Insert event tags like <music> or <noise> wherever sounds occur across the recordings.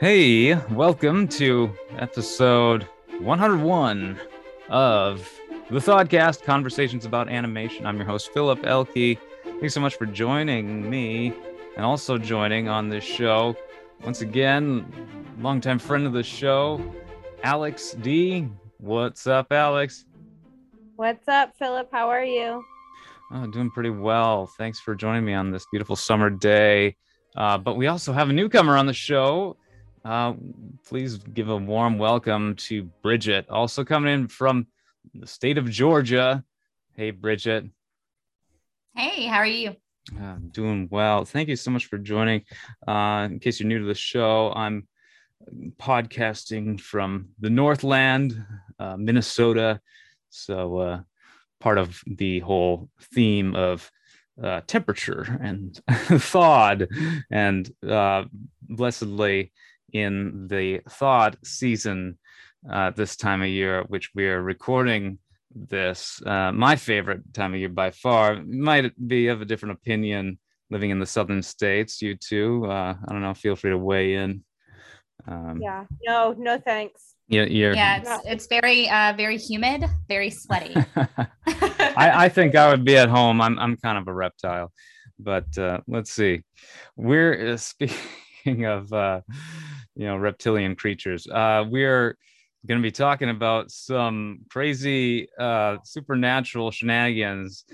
Hey, welcome to episode 101 of the Thoughtcast Conversations about Animation. I'm your host, Philip Elke. Thanks so much for joining me and also joining on this show. Once again, longtime friend of the show, Alex D. What's up, Alex? What's up, Philip? How are you? Oh, doing pretty well. Thanks for joining me on this beautiful summer day. Uh, but we also have a newcomer on the show. Uh, please give a warm welcome to Bridget, also coming in from the state of Georgia. Hey, Bridget. Hey, how are you? Uh, doing well. Thank you so much for joining. Uh, in case you're new to the show, I'm podcasting from the Northland, uh, Minnesota. So, uh, part of the whole theme of uh, temperature and <laughs> thawed, and uh, blessedly, in the thawed season uh, this time of year, which we are recording this. Uh, my favorite time of year by far might be of a different opinion living in the southern states. You too. Uh, I don't know. Feel free to weigh in. Um, yeah. No. No. Thanks. Yeah. You're, yeah. It's, it's very uh, very humid, very sweaty. <laughs> I, I think I would be at home. I'm I'm kind of a reptile, but uh, let's see. We're uh, speaking <laughs> of uh, you know reptilian creatures. Uh, we're going to be talking about some crazy uh, supernatural shenanigans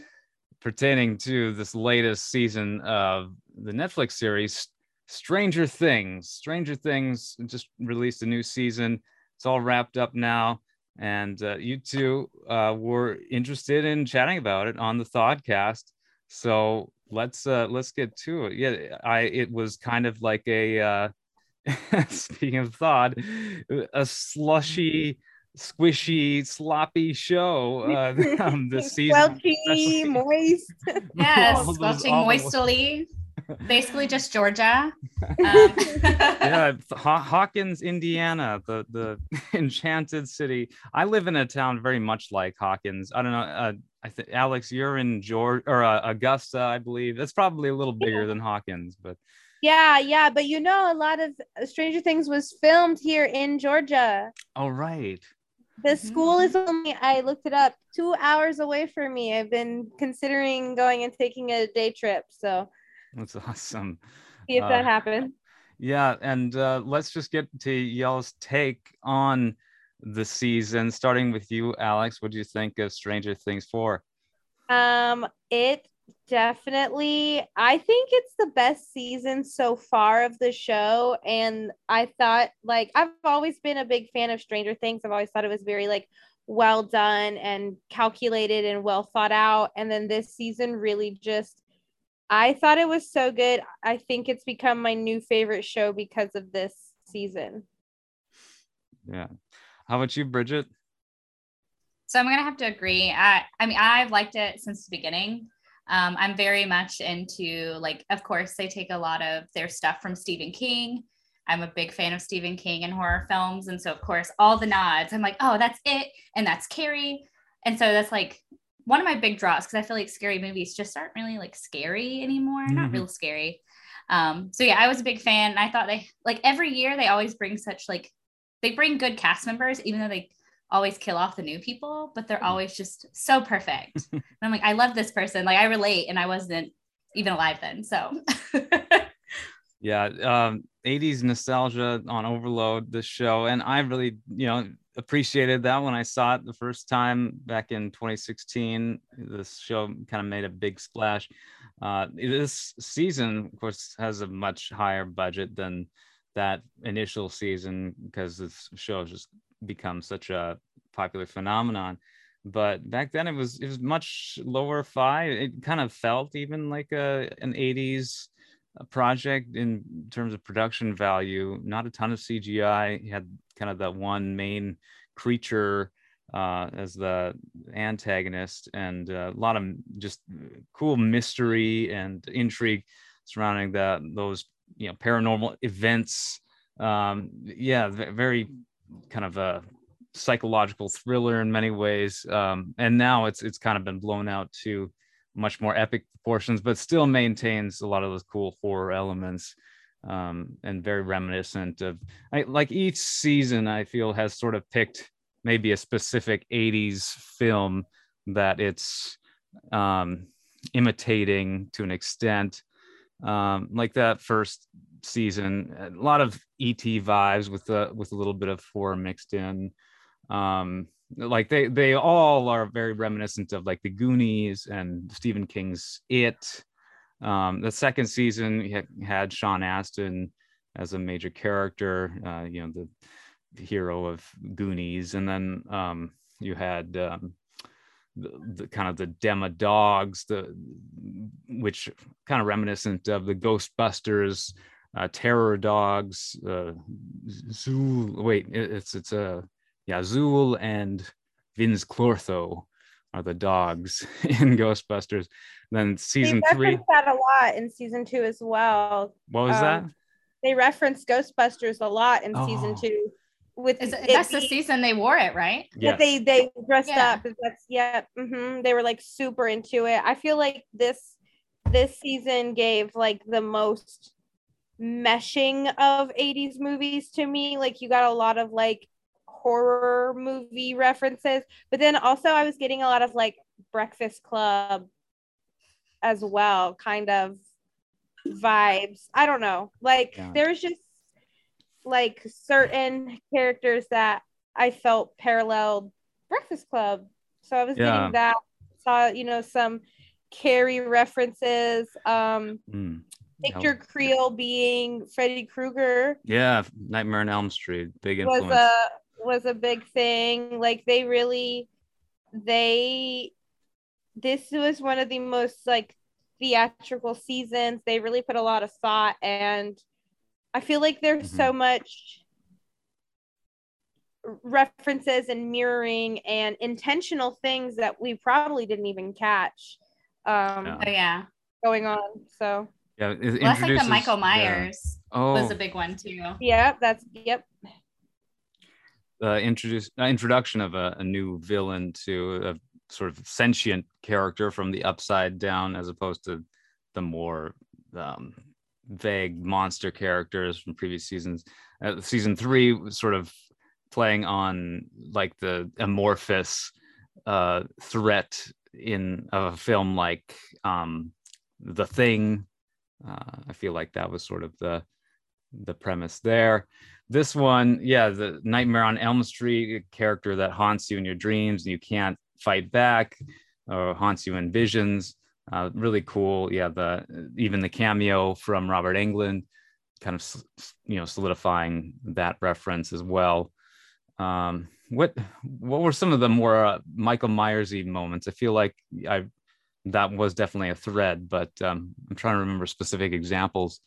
pertaining to this latest season of the Netflix series Stranger Things. Stranger Things just released a new season. It's all wrapped up now, and uh, you two uh, were interested in chatting about it on the Thoughtcast. So let's uh, let's get to it. Yeah, I it was kind of like a uh, <laughs> speaking of thawed, a slushy, squishy, sloppy show uh, <laughs> <laughs> um, this season. Squelchy, moist. Yes, squelching moistly. Basically, just Georgia. Um. yeah, Hawkins, Indiana, the the enchanted city. I live in a town very much like Hawkins. I don't know. Uh, I think Alex, you're in Georgia or uh, Augusta, I believe. That's probably a little bigger than Hawkins, but yeah, yeah, but you know, a lot of Stranger Things was filmed here in Georgia. Oh, right. The school is only, I looked it up, two hours away from me. I've been considering going and taking a day trip. So that's awesome. See if uh, that happens. Yeah. And uh, let's just get to y'all's take on the season, starting with you, Alex. What do you think of Stranger Things 4? Um, it definitely i think it's the best season so far of the show and i thought like i've always been a big fan of stranger things i've always thought it was very like well done and calculated and well thought out and then this season really just i thought it was so good i think it's become my new favorite show because of this season yeah how about you bridget so i'm gonna have to agree i i mean i've liked it since the beginning um, I'm very much into like, of course, they take a lot of their stuff from Stephen King. I'm a big fan of Stephen King and horror films, and so of course, all the nods. I'm like, oh, that's it, and that's Carrie, and so that's like one of my big draws because I feel like scary movies just aren't really like scary anymore, mm-hmm. not real scary. Um, so yeah, I was a big fan, and I thought they like every year they always bring such like they bring good cast members, even though they always kill off the new people, but they're mm. always just so perfect. <laughs> and I'm like, I love this person. Like I relate, and I wasn't even alive then. So <laughs> yeah, um, 80s nostalgia on overload this show, and I really, you know, appreciated that when I saw it the first time back in 2016. This show kind of made a big splash. Uh, this season, of course, has a much higher budget than that initial season because this show has just become such a popular phenomenon. But back then it was it was much lower fi it kind of felt even like a an 80s project in terms of production value. Not a ton of cgi had kind of that one main creature uh, as the antagonist and uh, a lot of just cool mystery and intrigue surrounding that those you know paranormal events um yeah very kind of a psychological thriller in many ways um and now it's it's kind of been blown out to much more epic proportions but still maintains a lot of those cool horror elements um, and very reminiscent of I, like each season. I feel has sort of picked maybe a specific '80s film that it's um, imitating to an extent. Um, like that first season, a lot of ET vibes with the with a little bit of horror mixed in. Um, like they they all are very reminiscent of like the Goonies and Stephen King's It. Um, the second season had Sean Astin as a major character, uh, you know, the, the, hero of Goonies, and then um, you had um, the, the, kind of the Demodogs, the which kind of reminiscent of the Ghostbusters, uh, terror dogs. Uh, Zuul, wait, it's it's a uh, yeah, Zuul and Vinz Clortho are the dogs <laughs> in Ghostbusters. Then season they three. that a lot in season two as well. What was um, that? They referenced Ghostbusters a lot in oh. season two. With Is, that's the season they wore it, right? Yeah, they they dressed yeah. up. That's yeah. Mm-hmm, they were like super into it. I feel like this this season gave like the most meshing of 80s movies to me. Like you got a lot of like horror movie references, but then also I was getting a lot of like Breakfast Club as well, kind of vibes. I don't know. Like yeah. there's just like certain characters that I felt paralleled Breakfast Club. So I was yeah. getting that. Saw, you know, some Carrie references. Um mm. Victor Creel being Freddy Krueger. Yeah, Nightmare on Elm Street, big influence. Was a was a big thing. Like they really they this was one of the most like theatrical seasons. They really put a lot of thought and I feel like there's mm-hmm. so much references and mirroring and intentional things that we probably didn't even catch. Um, yeah. Oh yeah, going on. So yeah, well, that's like the Michael Myers yeah. oh. was a big one too. Yeah, that's yep uh, introduce uh, introduction of a, a, new villain to a sort of sentient character from the upside down, as opposed to the more um, vague monster characters from previous seasons. Uh, season three sort of playing on like the amorphous uh, threat in a film like um, The Thing. Uh, I feel like that was sort of the the premise there this one, yeah, the Nightmare on Elm Street character that haunts you in your dreams and you can't fight back, or haunts you in visions. Uh, really cool. Yeah, the even the cameo from Robert Englund, kind of you know solidifying that reference as well. Um, what what were some of the more uh, Michael Myersy moments? I feel like I that was definitely a thread, but um, I'm trying to remember specific examples.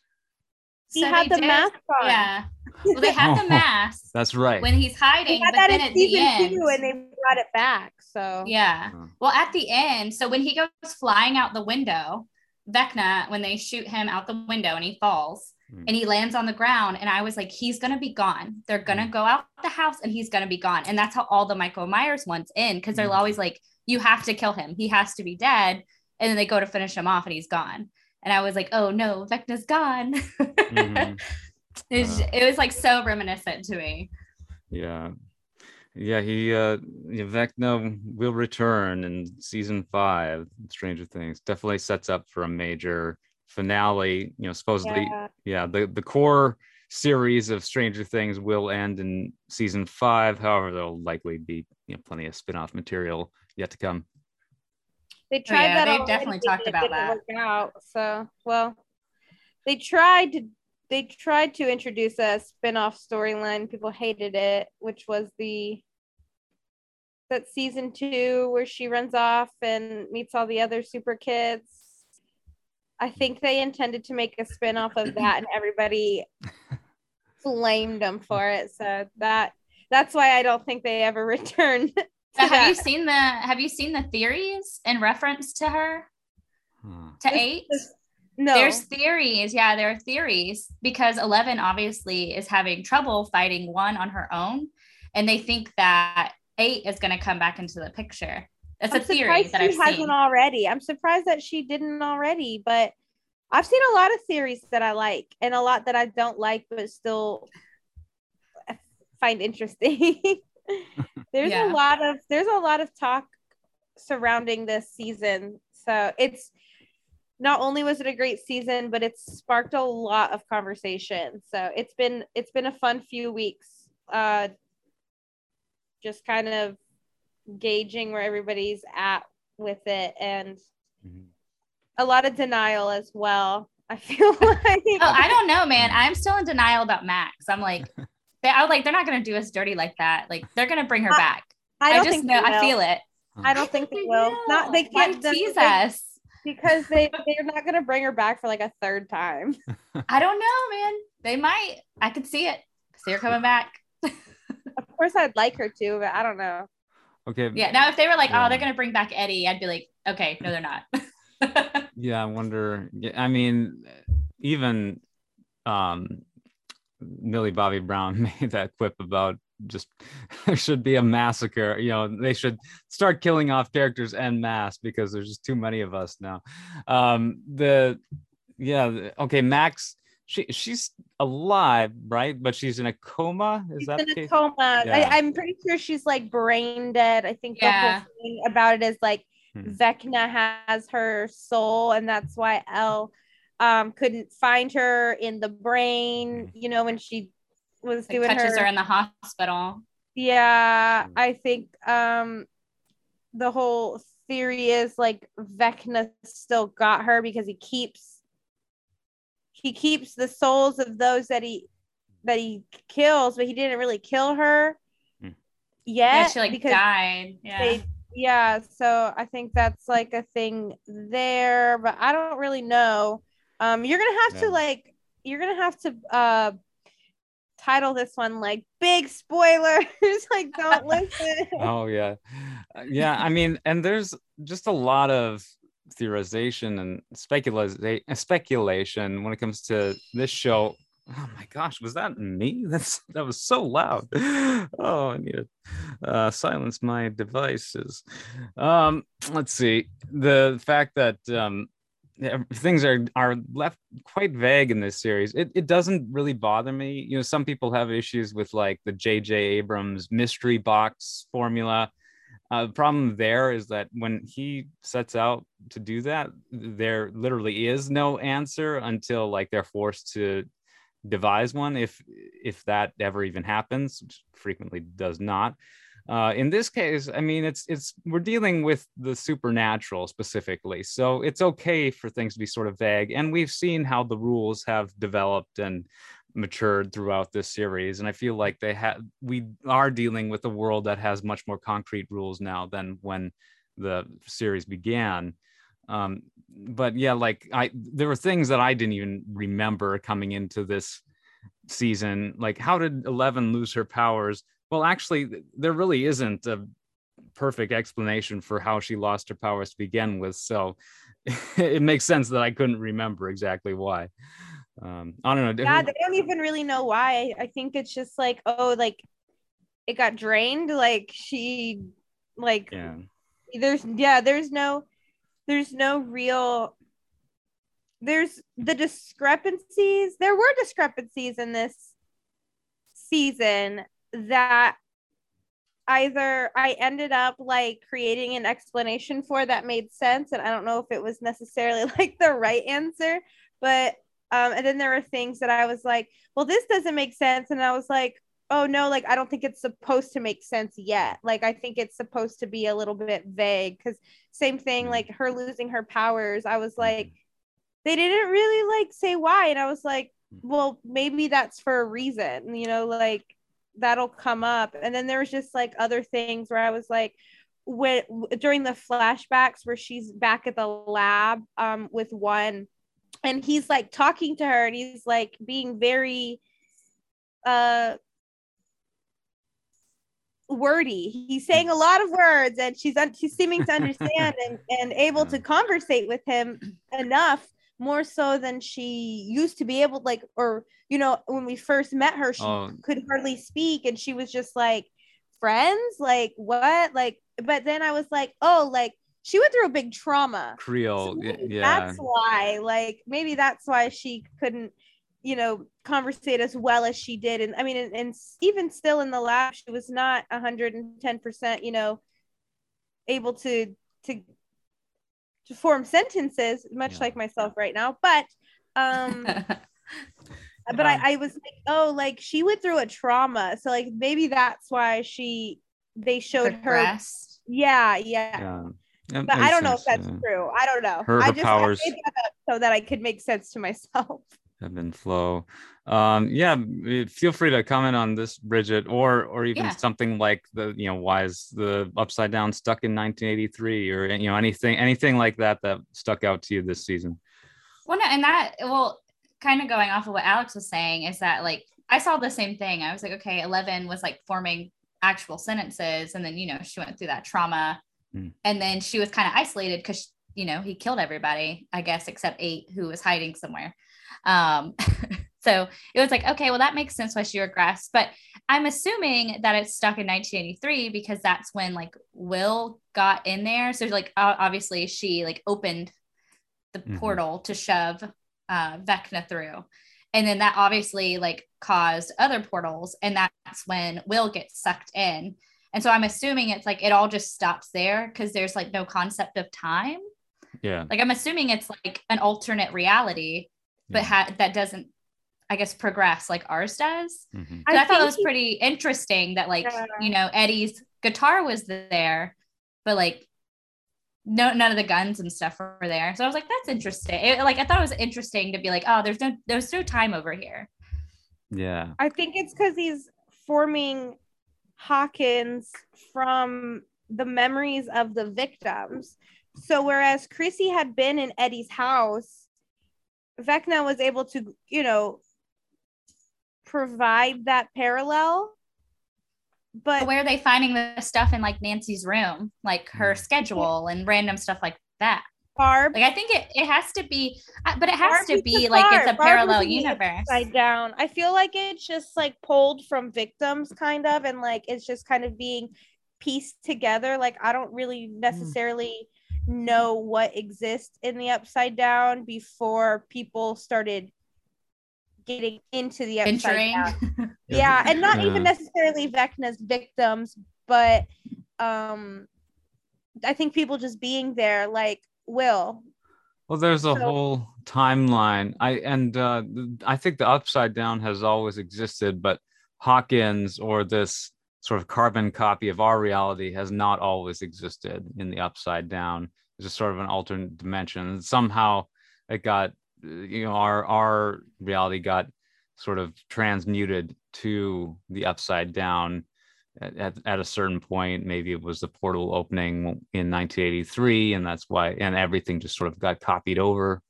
He so had the did, mask on. Yeah. Well, they had the <laughs> mask. That's right. When he's hiding, but then at the end, two and they brought it back. So yeah. Well, at the end, so when he goes flying out the window, Vecna, when they shoot him out the window and he falls mm. and he lands on the ground, and I was like, he's gonna be gone. They're gonna mm. go out the house and he's gonna be gone. And that's how all the Michael Myers ones end because they're mm. always like, you have to kill him. He has to be dead. And then they go to finish him off and he's gone and I was like, oh no, Vecna's gone. mm-hmm. <laughs> it, was, uh, it was like so reminiscent to me. Yeah. Yeah, he uh Vecna will return in season five, Stranger Things. Definitely sets up for a major finale. You know, supposedly, yeah, yeah the, the core series of Stranger Things will end in season five. However, there'll likely be you know plenty of spin-off material yet to come. They tried oh, yeah, that. They definitely talked about that. out. So well, they tried to they tried to introduce a spin-off storyline. People hated it, which was the that season two where she runs off and meets all the other super kids. I think they intended to make a spin-off of that and everybody <laughs> flamed them for it. So that that's why I don't think they ever <laughs> returned have you seen the Have you seen the theories in reference to her? Hmm. To eight? No. There's theories. Yeah, there are theories because Eleven obviously is having trouble fighting one on her own, and they think that eight is going to come back into the picture. That's I'm a theory that I've hasn't already. I'm surprised that she didn't already, but I've seen a lot of theories that I like and a lot that I don't like, but still find interesting. <laughs> <laughs> there's Yeah. a lot of there's a lot of talk surrounding this season. So it's not only was it a great season, but it's sparked a lot of conversation. So it's been it's been a fun few weeks. Uh just kind of gauging where everybody's at with it and Mhm. a lot of denial as well. I feel <laughs> like Oh, I don't know, man. I'm still in denial about Max. I'm like, <laughs> they, I was like, they're not gonna do us dirty like that. Like, they're gonna bring her I- back. I I, don't just think know. I feel it. I don't think they will. Not they can't tease they- us. because they they're not gonna bring her back for like a third time. <laughs> I don't know, man. They might. I could see it. See her coming back. Of course, I'd like her to, but I don't know. Okay. Yeah. Now, if they were like, Yeah. oh, they're gonna bring back Eddie, I'd be like, okay, no, they're not. <laughs> Yeah, I wonder. yeah, I mean, even um, Millie Bobby Brown <laughs> made that quip about just <laughs> there should be a massacre. You know, they should start killing off characters en masse because there's just too many of us now. Um, the yeah, okay, Max. She she's alive, right? But she's in a coma. Is She's that in a case? coma. Yeah. I, I'm pretty sure she's like brain dead. I think the whole thing about it is like Hmm. Vecna has her soul, and that's why El um couldn't find her in the brain. You know, when she was like, doing touches her her in the hospital. Yeah, Mm. I think um the whole theory is like Vecna still got her because he keeps he keeps the souls of those that he that he kills, but he didn't really kill her Mm. yet Yeah, she like died. Yeah. they yeah, so I think that's like a thing there, but I don't really know. Um you're gonna have Yeah. to like you're gonna have to uh title this one like big spoilers. <laughs> Like don't listen. <laughs> Oh yeah. Uh, yeah i mean and there's just a lot of theorization and speculation speculation when it comes to this show. Oh my gosh was that me? <laughs> That's that was so loud. <gasps> Oh i need to uh, silence my devices. Um let's see. The fact that um things are are left quite vague in this series. It it doesn't really bother me. You know, some people have issues with like the J.J. Abrams mystery box formula. Uh, the problem there is that when he sets out to do that, there literally is no answer until like they're forced to devise one. If if that ever even happens, which frequently does not. Uh, in this case, I mean, it's it's we're dealing with the supernatural specifically, so it's okay for things to be sort of vague. And we've seen how the rules have developed and matured throughout this series, and I feel like they have we are dealing with a world that has much more concrete rules now than when the series began. Um, but yeah, like I there were things that I didn't even remember coming into this season. Like, how did Eleven lose her powers? Well, actually, there really isn't a perfect explanation for how she lost her powers to begin with. So <laughs> it makes sense that I couldn't remember exactly why. Um, I don't know. yeah they don't even really know why i think it's just like oh like it got drained like she like yeah. there's yeah there's no there's no real there's the discrepancies there were discrepancies in this season that either I ended up like creating an explanation for that made sense and I don't know if it was necessarily <laughs> like the right answer but um and then there were things that I was like well this doesn't make sense and I was like oh no like I don't think it's supposed to make sense yet. Like I think it's supposed to be a little bit vague cuz same thing Mm. like her losing her powers I was like they didn't really like say why and I was like well maybe that's for a reason you know like that'll come up. And then there was just like other things where i was like when during the flashbacks where she's back at the lab um with one and he's like talking to her and he's like being very uh wordy. He's saying a lot of words and she's un- she's seeming to understand <laughs> and and able to conversate with him enough more so than she used to be able like or you know when we first met her she Oh. could hardly speak and she was just like friends like what like but then i was like oh like she went through a big trauma. creole So yeah. That's why, like, maybe that's why she couldn't, you know, conversate as well as she did. And I mean, and, and even still in the lab, she was not 110%, you know, able to, to, to form sentences, much Yeah. like myself right now. But, um, <laughs> but I, I was like, oh, like she went through a trauma. So, like, maybe that's why she, they showed her. Progressed. Yeah, yeah. yeah. That But I don't know if that's yeah. true. I don't know. Her- I just powers- I made that up so that I could make sense to myself. Have been flow. Um, yeah, feel free to comment on this, Bridget, or or even Yeah. something like the you know why is the upside down stuck in 1983 or you know anything anything like that that stuck out to you this season. Well, no, and that well, kind of going off of what Alex was saying is that like I saw the same thing. I was like, okay, Eleven was like forming actual sentences, and then you know she went through that trauma, Hmm. and then she was kind of isolated because you know he killed everybody, I guess, except eight who was hiding somewhere. Um, <laughs> so it was like, okay, well that makes sense why she regressed, but I'm assuming that it's stuck in 1983 because that's when like Will got in there. So like obviously she like opened the Mhm. portal to shove uh, Vecna through. And then that obviously like caused other portals, and that's when Will gets sucked in. And so I'm assuming it's like it all just stops there because there's like no concept of time. Yeah, Like I'm assuming it's like an alternate reality, but Yeah. ha- that doesn't, I guess, progress like ours does. mhm. 'Cause I, thought it was pretty interesting that like Yeah. you know Eddie's guitar was there, but like no none of the guns and stuff were there. So I was like, that's interesting. It- like I thought it was interesting to be like, oh, there's no there's no time over here. yeah, I think it's because he's forming Hawkins from the memories of the victims. So whereas Chrissy had been in Eddie's house, Vecna was able to, you know, provide that parallel. But But where are they finding the stuff in like Nancy's room, like her Mm. schedule and random stuff like that? Barb, Like I think it it has to be, uh, but it has Barb to be like it's a Barb. Barb parallel is in the universe. upside down. I feel like it's just like pulled from victims, kind of, and like it's just kind of being pieced together. Like I don't really necessarily know what exists in the upside down before people started getting into the upside Venturing. down. <laughs> Yeah, and not even necessarily Vecna's victims, but um, I think people just being there, like Will. Well, there's a So- whole timeline. I and uh, I think the upside down has always existed, but Hawkins or this sort of carbon copy of our reality has not always existed in the upside down. It's just sort of an alternate dimension. And somehow it got, you know, our our reality got sort of transmuted to the upside down at, at, a certain point. Maybe it was the portal opening in 1983 and that's why and everything just sort of got copied over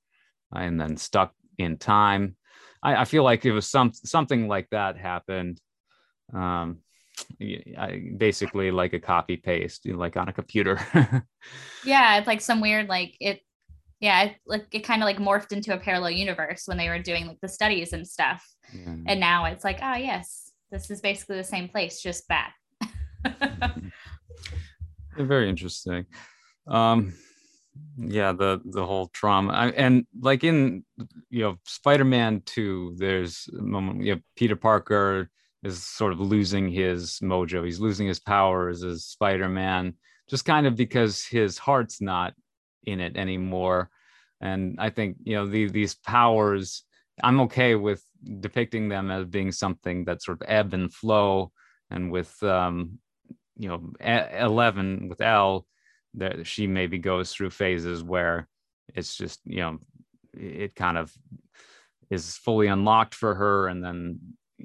and then stuck in time. I, I feel like it was some something like that happened. Um I, basically like a copy paste you know, like on a computer. <laughs> Yeah, it's like some weird like it. Yeah, it, like it kind of like morphed into a parallel universe when they were doing like the studies and stuff. Yeah. And now it's like, oh yes, this is basically the same place, just bad. <laughs> Very interesting. Um, yeah, the the whole trauma I, and like in you know Spider-Man Two, there's a moment you know Peter Parker is sort of losing his mojo. He's losing his powers as Spider-Man, just kind of because his heart's not in it anymore. And I think you know the, these powers, I'm okay with depicting them as being something that sort of ebb and flow, and with um, you know e- 11 with l that she maybe goes through phases where it's just you know it kind of is fully unlocked for her and then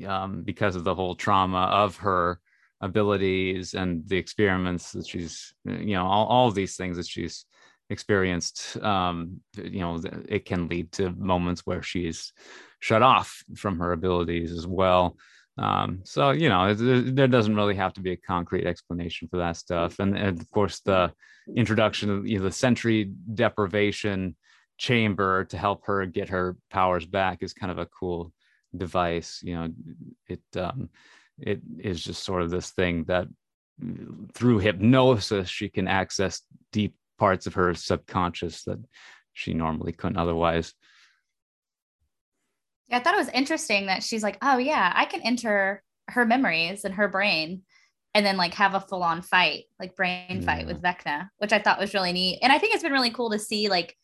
um, because of the whole trauma of her abilities and the experiments that she's you know all, all these things that she's experienced um you know it can lead to moments where she's shut off from her abilities as well um, so you know, there doesn't really have to be a concrete explanation for that stuff, and, and of course the introduction of you know, the sensory deprivation chamber to help her get her powers back is kind of a cool device. You know, it um, it is just sort of this thing that through hypnosis she can access deep parts of her subconscious that she normally couldn't otherwise. Yeah, I thought it was interesting that she's like, oh yeah, I can enter her memories and her brain and then like have a full on fight, like brain fight with Vecna, which I thought was really neat. And I think it's been really cool to see like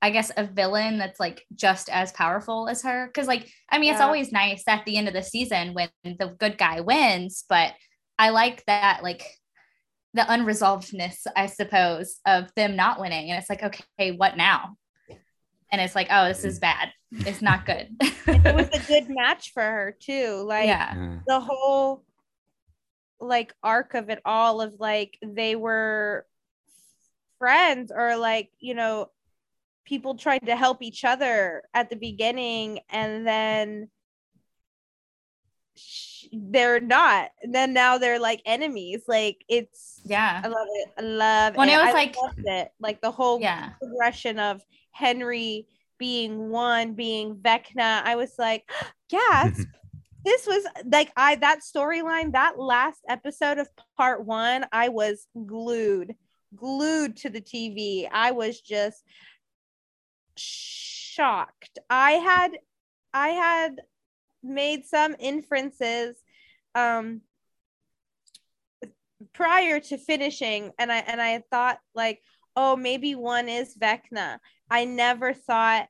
I guess a villain that's like just as powerful as her. Cause like, I mean, it's always nice at the end of the season when the good guy wins, but I like that like the unresolvedness, I suppose, of them not winning. And it's like, okay, what now? And it's like, oh, this is mm-hmm. bad. It's not good. <laughs> <laughs> it was a good match for her too. Like yeah. Yeah. the whole like arc of it all of like they were friends or like you know people trying to help each other at the beginning and then sh- they're not and then now they're like enemies like it's Yeah. i love it i love When it it was I like- it like the whole Yeah. progression of henry being one being vecna i was like gasp <laughs> this was like I that storyline, that last episode of part one, I was glued, glued to the TV. I was just shocked. I had I had made some inferences um prior to finishing and I and I thought like, oh, maybe one is Vecna. I never thought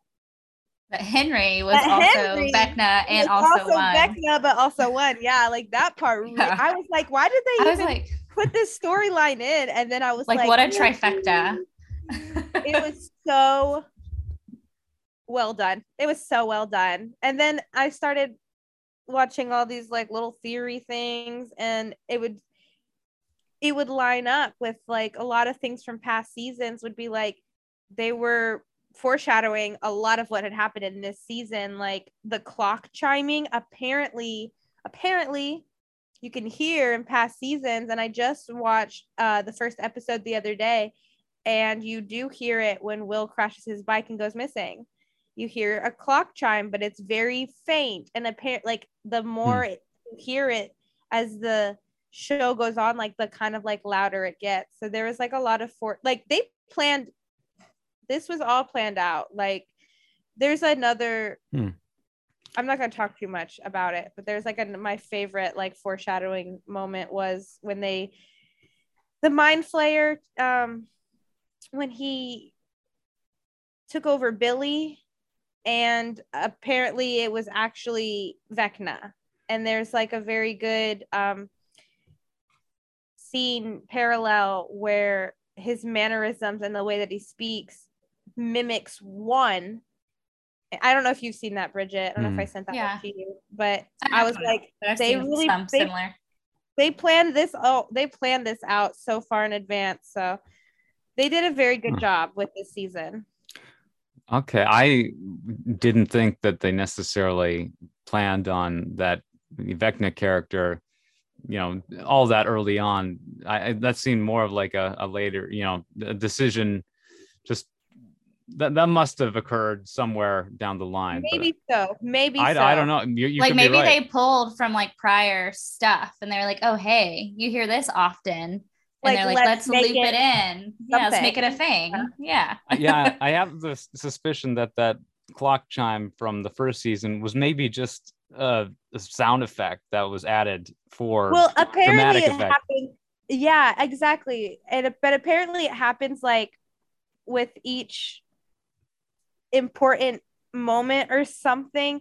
But Henry was But also Henry Vecna and was also, one. Vecna, but also one. Yeah, like that part. Yeah. I was like, why did they I even like, put this storyline in? And then I was like, like, what a trifecta. <laughs> It was so well done. It was so well done. And then I started watching all these like little theory things, and it would it would line up with like a lot of things from past seasons would be like they were foreshadowing a lot of what had happened in this season like the clock chiming. Apparently apparently you can hear in past seasons and i just watched uh the first episode the other day and you do hear it when will crashes his bike and goes missing you hear a clock chime but it's very faint. And apparent like the more it- you hear it as the show goes on like the kind of like louder it gets. So there was like a lot of for like they planned this was all planned out. Like there's another Hmm. i'm not going to talk too much about it but there's like a my favorite like foreshadowing moment was when they the mind flayer um when he took over billy and apparently it was actually vecna and there's like a very good um scene parallel where his mannerisms and the way that he speaks mimics one. I don't know if you've seen that, Bridget. I don't know if I sent that Yeah. one to you, but I I was like, But they seen really some they, similar. they planned this. Oh, they planned this out so far in advance. So they did a very good Huh. job with this season. Okay, I didn't think that they necessarily planned on that Vecna character, you know, all that early on. I, I that seemed more of like a, a later, you know, a decision. Just that that must have occurred somewhere down the line. Maybe so. Maybe I, so. I don't know. You, you like maybe right. they pulled from like prior stuff and they're like, oh hey, you hear this often. And Like, they're like, let's let's, make loop it it, in. Yeah, let's make it a thing. Yeah. yeah, I <laughs> have the suspicion that that clock chime from the first season was maybe just uh, a sound effect that was added for. well apparently it effect. happened yeah exactly and but apparently it happens like with each important moment or something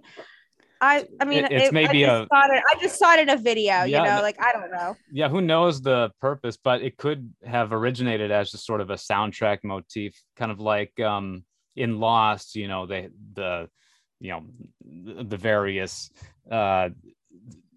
i i mean It- it's it- maybe I just, a- saw it, I just saw it in a video you know like i don't know yeah, who knows the purpose, but it could have originated as just sort of a soundtrack motif, kind of like um, in Lost. You know, they the you know the, various uh,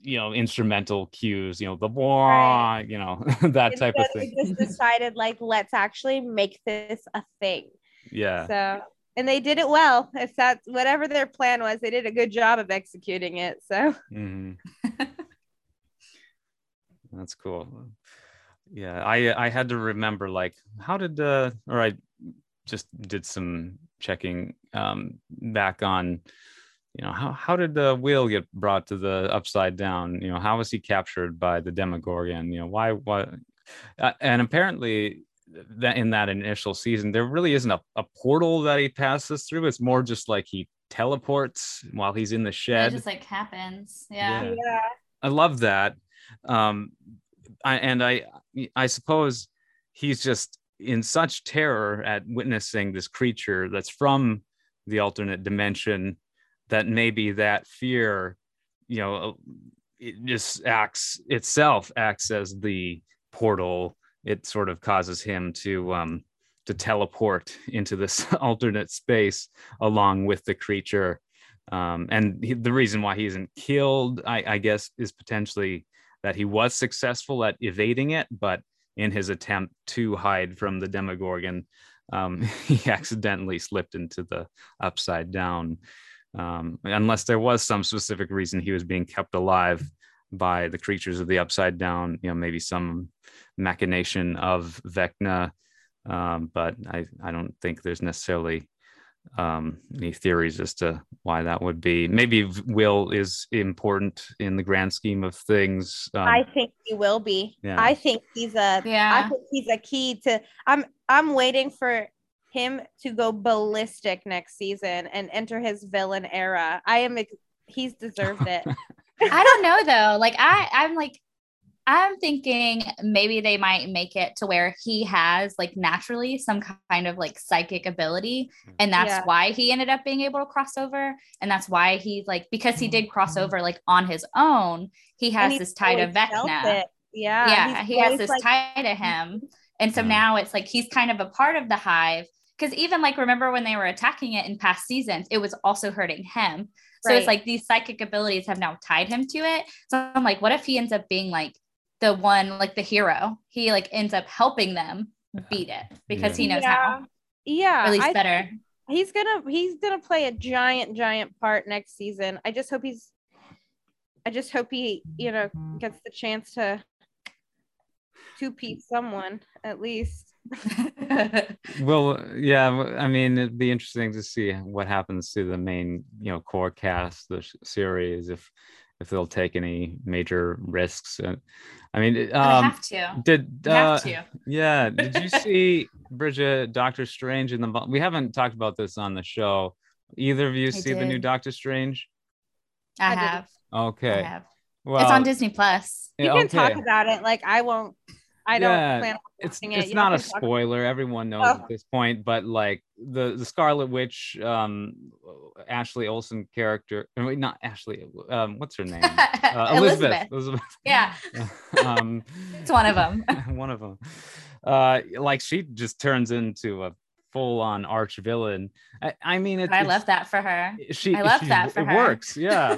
you know instrumental cues. You know, the wah, Right. you know <laughs> that type of thing. just decided like let's actually make this a thing Yeah. so and they did it well if that's whatever their plan was they did a good job of executing it so Mhm. <laughs> That's cool. Yeah, I I had to remember like how did uh or I just did some checking um back on you know how how did the wheel get brought to the upside down you know how was he captured by the demogorgon you know why why uh, and apparently that in that initial season, there really isn't a, a portal that he passes through. It's more just like he teleports while he's in the shed. It just like happens. Yeah. Yeah. Yeah. I love that. Um, I, and I, I suppose he's just in such terror at witnessing this creature that's from the alternate dimension that maybe that fear, you know, it just acts itself acts as the portal. It sort of causes him to um, to teleport into this <laughs> alternate space along with the creature. Um, and he, the reason why he isn't killed, I, I guess, is potentially that he was successful at evading it, but in his attempt to hide from the Demogorgon, um, <laughs> he accidentally slipped into the upside down. Um, unless there was some specific reason he was being kept alive by the creatures of the upside down, you know, maybe some machination of Vecna. Um, but I, I don't think there's necessarily um, any theories as to why that would be. Maybe Will is important in the grand scheme of things. Um, I think he will be. Yeah. I think he's a. Yeah. I think he's a key to. I'm. I'm waiting for him to go ballistic next season and enter his villain era. I am. ex- He's deserved it. <laughs> I don't know though. Like I, I'm like, I'm thinking maybe they might make it to where he has like naturally some kind of like psychic ability, and that's Yeah. why he ended up being able to cross over, and that's why he like because he did cross over like on his own, he has this tie to always felt Vecna. Yeah. yeah, he has this like, tie to him. And so Mm. now it's like he's kind of a part of the hive. Because even like remember when they were attacking it in past seasons, it was also hurting him. So it's like these psychic abilities have now tied him to it. So I'm like, what if he ends up being like the one, like the hero? He like ends up helping them uh-huh. beat it because he knows how. Yeah. Or at least I better. he's gonna he's gonna play a giant giant part next season i just hope he's i just hope he you know gets the chance to two piece someone at least <laughs> well, yeah, I mean, it'd be interesting to see what happens to the main, you know, core cast, the sh- series, if if they'll take any major risks. Uh, I mean, it- But they um, have to. did uh, have to. yeah, did you <laughs> see Bridget Doctor Strange in the? We haven't talked about this on the show. Either of you see the new. Doctor Strange? I I did. have. Okay, I have. well, it's on Disney Plus. you yeah, can talk about it like i won't i don't Yeah, plan on it's it. it's You not a spoiler everyone knows Oh. at this point but like the the scarlet witch um ashley olsen character wait, not ashley um what's her name <laughs> uh, elizabeth elizabeth, Yeah, <laughs> um it's one of them. <laughs> one of them uh like she just turns into a full-on arch villain i, I mean it, I love that for her. she I love she- that for it her. It works yeah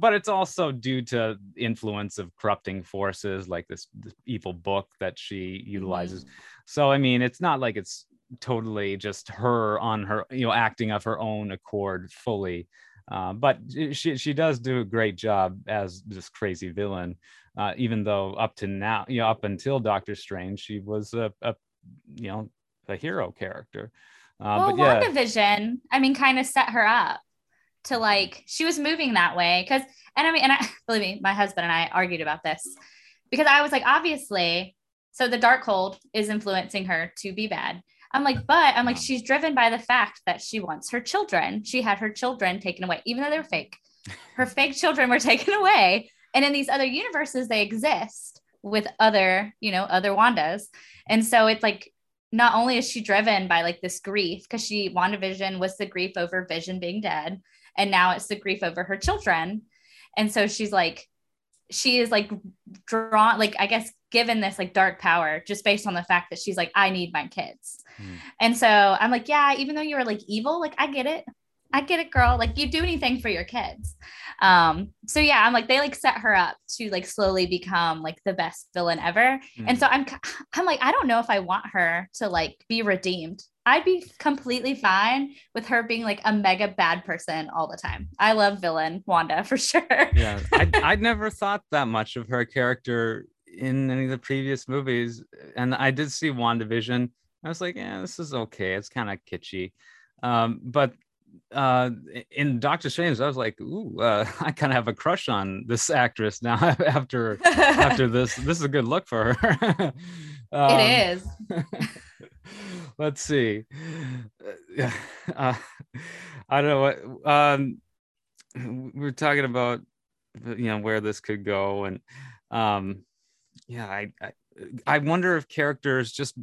but it's also due to influence of corrupting forces like this, this evil book that she utilizes. So i mean it's not like it's totally just her on her you know acting of her own accord fully uh, but she she does do a great job as this crazy villain uh, even though up to now you know up until doctor strange she was a, a you know a hero character. Uh, well, but yeah. WandaVision, I mean, kind of set her up to like she was moving that way because, and I mean, and I <laughs> believe me, my husband and I argued about this because I was like, obviously, so the Darkhold is influencing her to be bad. I'm like, but I'm like, she's driven by the fact that she wants her children. She had her children taken away, even though they're fake. <laughs> Her fake children were <laughs> taken away, and in these other universes, they exist with other, you know, other Wandas, and so it's like not only is she driven by like this grief because she WandaVision was the grief over Vision being dead, and now it's the grief over her children, and so she's like, she is like drawn, like I guess given this like dark power just based on the fact that she's like, I need my kids, Hmm. and so I'm like, yeah, even though you were like evil, like I get it. I get it, girl. Like you do anything for your kids. Um, so yeah, I'm like, they like set her up to like slowly become like the best villain ever. And so I'm <sighs> I'm like, I don't know if I want her to like be redeemed. I'd be completely fine with her being like a mega bad person all the time. I love villain Wanda <laughs> for sure. yeah I, i'd never thought that much of her character in any of the previous movies and i did see wandavision i was like yeah this is okay it's kind of kitschy um, but uh, in doctor strange i was like ooh uh, <laughs> i kind of have a crush on this actress now <laughs> after after this this is a good look for her Um, it is. <laughs> let's see. <laughs> Uh, I don't know what um, we we're talking about. You know where this could go, and um, yeah, I, I I wonder if characters just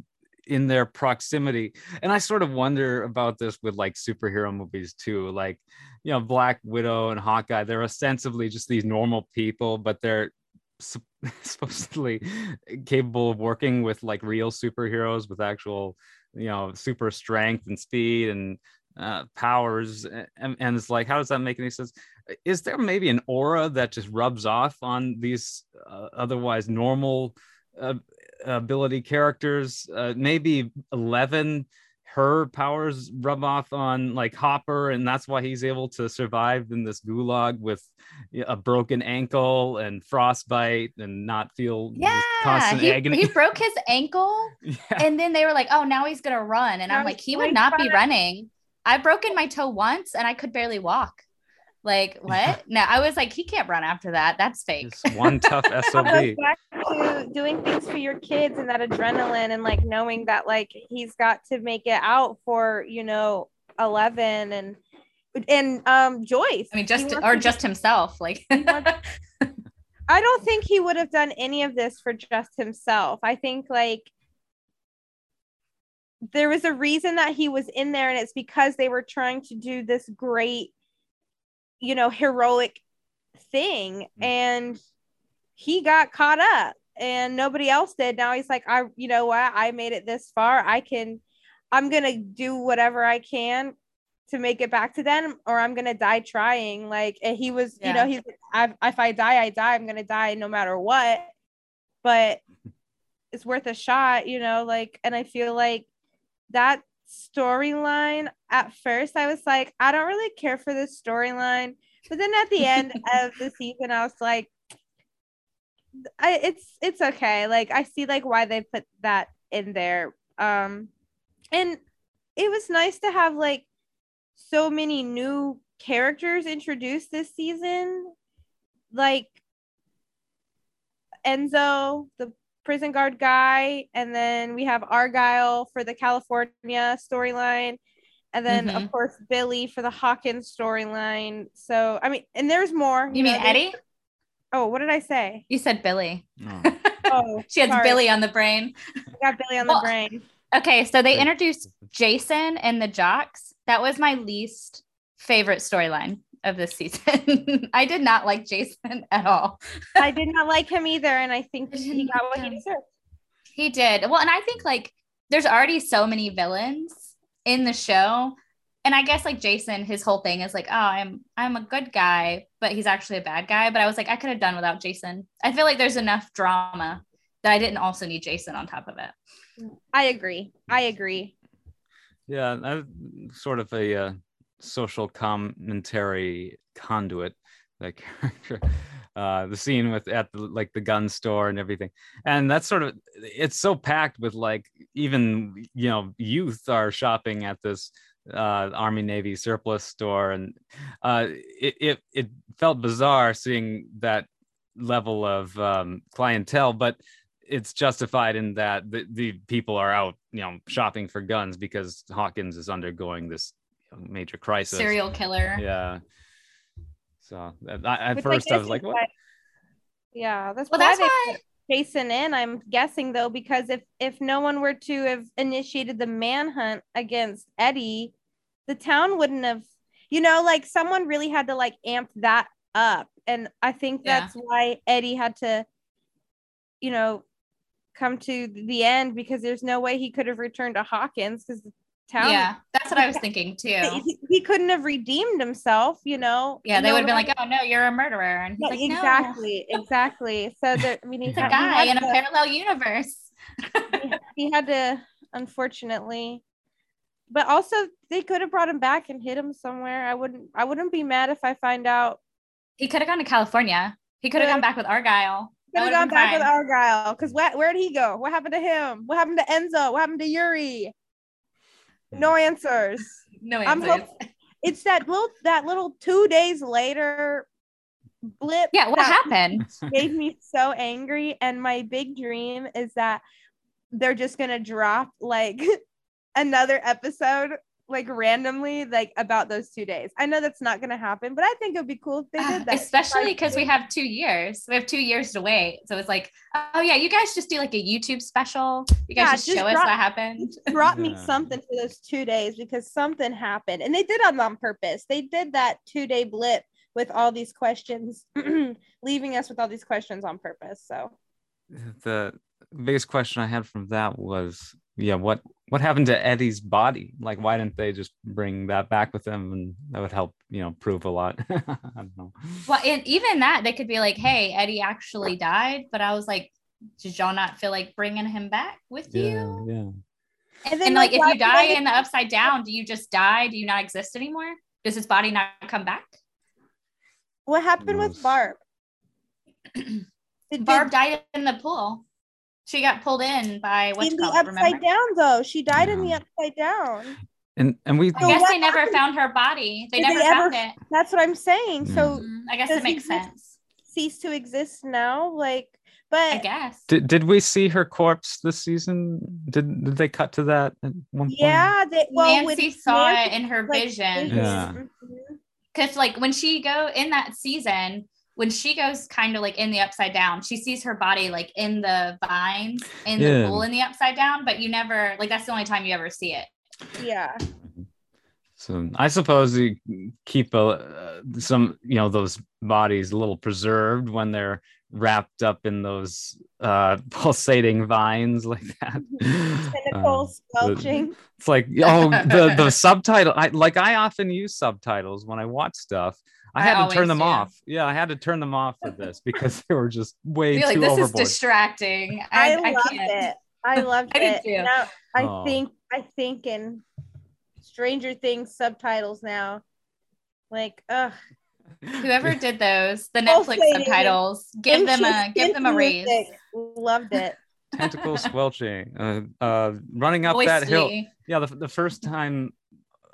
in their proximity, and I sort of wonder about this with like superhero movies too, like you know Black Widow and Hawkeye. They're ostensibly just these normal people, but they're <laughs> supposedly capable of working with like real superheroes with actual you know super strength and speed and uh, powers and, and it's like how does that make any sense? Is there maybe an aura that just rubs off on these uh, otherwise normal uh, ability characters? Uh, maybe 11 her powers rub off on like Hopper, and that's why he's able to survive in this gulag with a broken ankle and frostbite and not feel yeah, constant he, agony. he <laughs> broke his ankle, yeah. and then they were like, "Oh, now he's gonna run," and Now I'm like, "He would not be running." I've broken my toe once, and I could barely walk. Like <laughs> what? no, I was like, he can't run after that. That's fake. Just one tough It SOB. goes back to doing things for your kids and that adrenaline and like knowing that like he's got to make it out for you know 11 and and um joyce I mean, just or to just himself. Like, wants- <laughs> i don't think he would have done any of this for just himself i think like there was a reason that he was in there and it's because they were trying to do this great you know heroic thing. Mm. and he got caught up and nobody else did. Now he's like i you know what? I made it this far. I can i'm gonna do whatever i can to make it back to them or i'm gonna die trying. Like and he was you know he's I, if i die i die. I'm gonna die no matter what. But <laughs> it's worth a shot you know like and i feel like that storyline. At first i was like i don't really care for this storyline. But then at the end <laughs> of the season i was like I, it's it's okay. Like i see like why they put that in there. Um and it was nice to have like so many new characters introduced this season. Like enzo the prison guard guy and then we have argyle for the california storyline and then of Mhm. course billy for the hawkins storyline so i mean and there's more you mean know, Eddie? oh what did i say You said Billy. <laughs> Oh. oh <laughs> she has sorry. Billy on the brain. I got billy on Well, the brain Okay, so they introduced Jason and the Jocks. That was my least favorite storyline of this season. <laughs> I did not like Jason <laughs> at all. i did not like him either and i think he got what he deserved He did. Well, and I think like there's already so many villains in the show. And I guess like Jason, his whole thing is like, oh, I'm I'm a good guy, but he's actually a bad guy. But I was like, I could have done without Jason. I feel like there's enough drama that I didn't also need Jason on top of it. i agree i agree Yeah, I, sort of a uh, social commentary conduit. That <laughs> character, uh, the scene with at the like the gun store and everything, and that's sort of it's so packed with like even you know youth are shopping at this uh, Army Navy surplus store, and uh, it, it it felt bizarre seeing that level of um, clientele, but it's justified in that the, the people are out, you know, shopping for guns because Hawkins is undergoing this major crisis. Serial killer. Yeah. So that- I, at Which first I was like, what? why- yeah that's Well, why that's they why put jason in i'm guessing though because if if no one were to have initiated the manhunt against eddie the town wouldn't have you know like someone really had to like amp that up and i think Yeah. that's why eddie had to you know come to the end because there's no way he could have returned to hawkins because the town Yeah, that's what I was thinking too. he, he couldn't have redeemed himself you know Yeah, they would have been like, "Oh no, you're a murderer," and he's Yeah, like, "No, exactly, exactly. So there, I mean, he, he's a guy he, in had a parallel universe." <laughs> he had to, unfortunately, but also they could have brought him back and hid him somewhere. I wouldn't, I wouldn't be mad if I find out. He could have gone to California. He could have gone back with Argyle. Could That have gone back with. Argyle because where, where did he go? What happened to him? What happened to Enzo? What happened to Yuri? No answers. <laughs> No I'm answers. hope- It's that little, that little two days later blip. yeah, what happened? <laughs> made me so angry. And my big dream is that they're just gonna drop like <laughs> another episode like randomly like about those two days. I know that's not gonna happen, but I think it would be cool if they ah, did that. Especially because we have two years. We have two years to wait. So it's like, oh yeah, you guys just do like a YouTube special. You guys Yeah, just, just show us what happened. brought me Yeah. something for those two days because something happened and they did it on purpose. They did that two day blip with all these questions, <clears throat> leaving us with all these questions on purpose. So the biggest question I had from that was, yeah, what what happened to Eddie's body? Like, why didn't they just bring that back with them, and that would help, you know, prove a lot. <laughs> I don't know. Well, and even that, they could be like, hey, Eddie actually died. But I was like, did y'all not feel like bringing him back with Yeah, you? yeah. and And like, if you die in the upside down, do you just die? Do you not exist anymore? Does his body not come back? what happened knows? with Barb? <clears throat> Did- Barb did- died in the pool. She got pulled in by what in the upside remember? down though. She died in the upside down. And and we I guess what they never found her body. They Did they never found ever- it. That's what I'm saying. So Mm, I guess it makes sense. cease to exist now, like, But I guess. did did we see her corpse this season? Did did they cut to that at one point? yeah, they well with Nancy saw Nancy, it in her like, vision. Yeah. Because like when she go in that season when she goes kind of like in the upside down she sees her body like in the vines in Yeah. the pool in the upside down but you never like that's the only time you ever see it Yeah. So I suppose you keep a, uh, some, you know, those bodies a little preserved when they're wrapped up in those uh, <laughs> pulsating vines like that. Tentacles the- squelching. It's like oh the the <laughs> subtitle. I like I often use subtitles when I watch stuff. I I had to turn them do. off. Yeah, I had to turn them off for this because <laughs> they were just way You're like too this is distracting <laughs> I, i, I, loved can't it. I <laughs> loved I did it. too. Now I Oh. think I think in Stranger Things subtitles now. Like, ugh. whoever did those the netflix Sadie. subtitles give them a give them a raise music. Loved it. Tentacle squelching. Uh, uh, running up Voice that hill. Yeah, the, the first time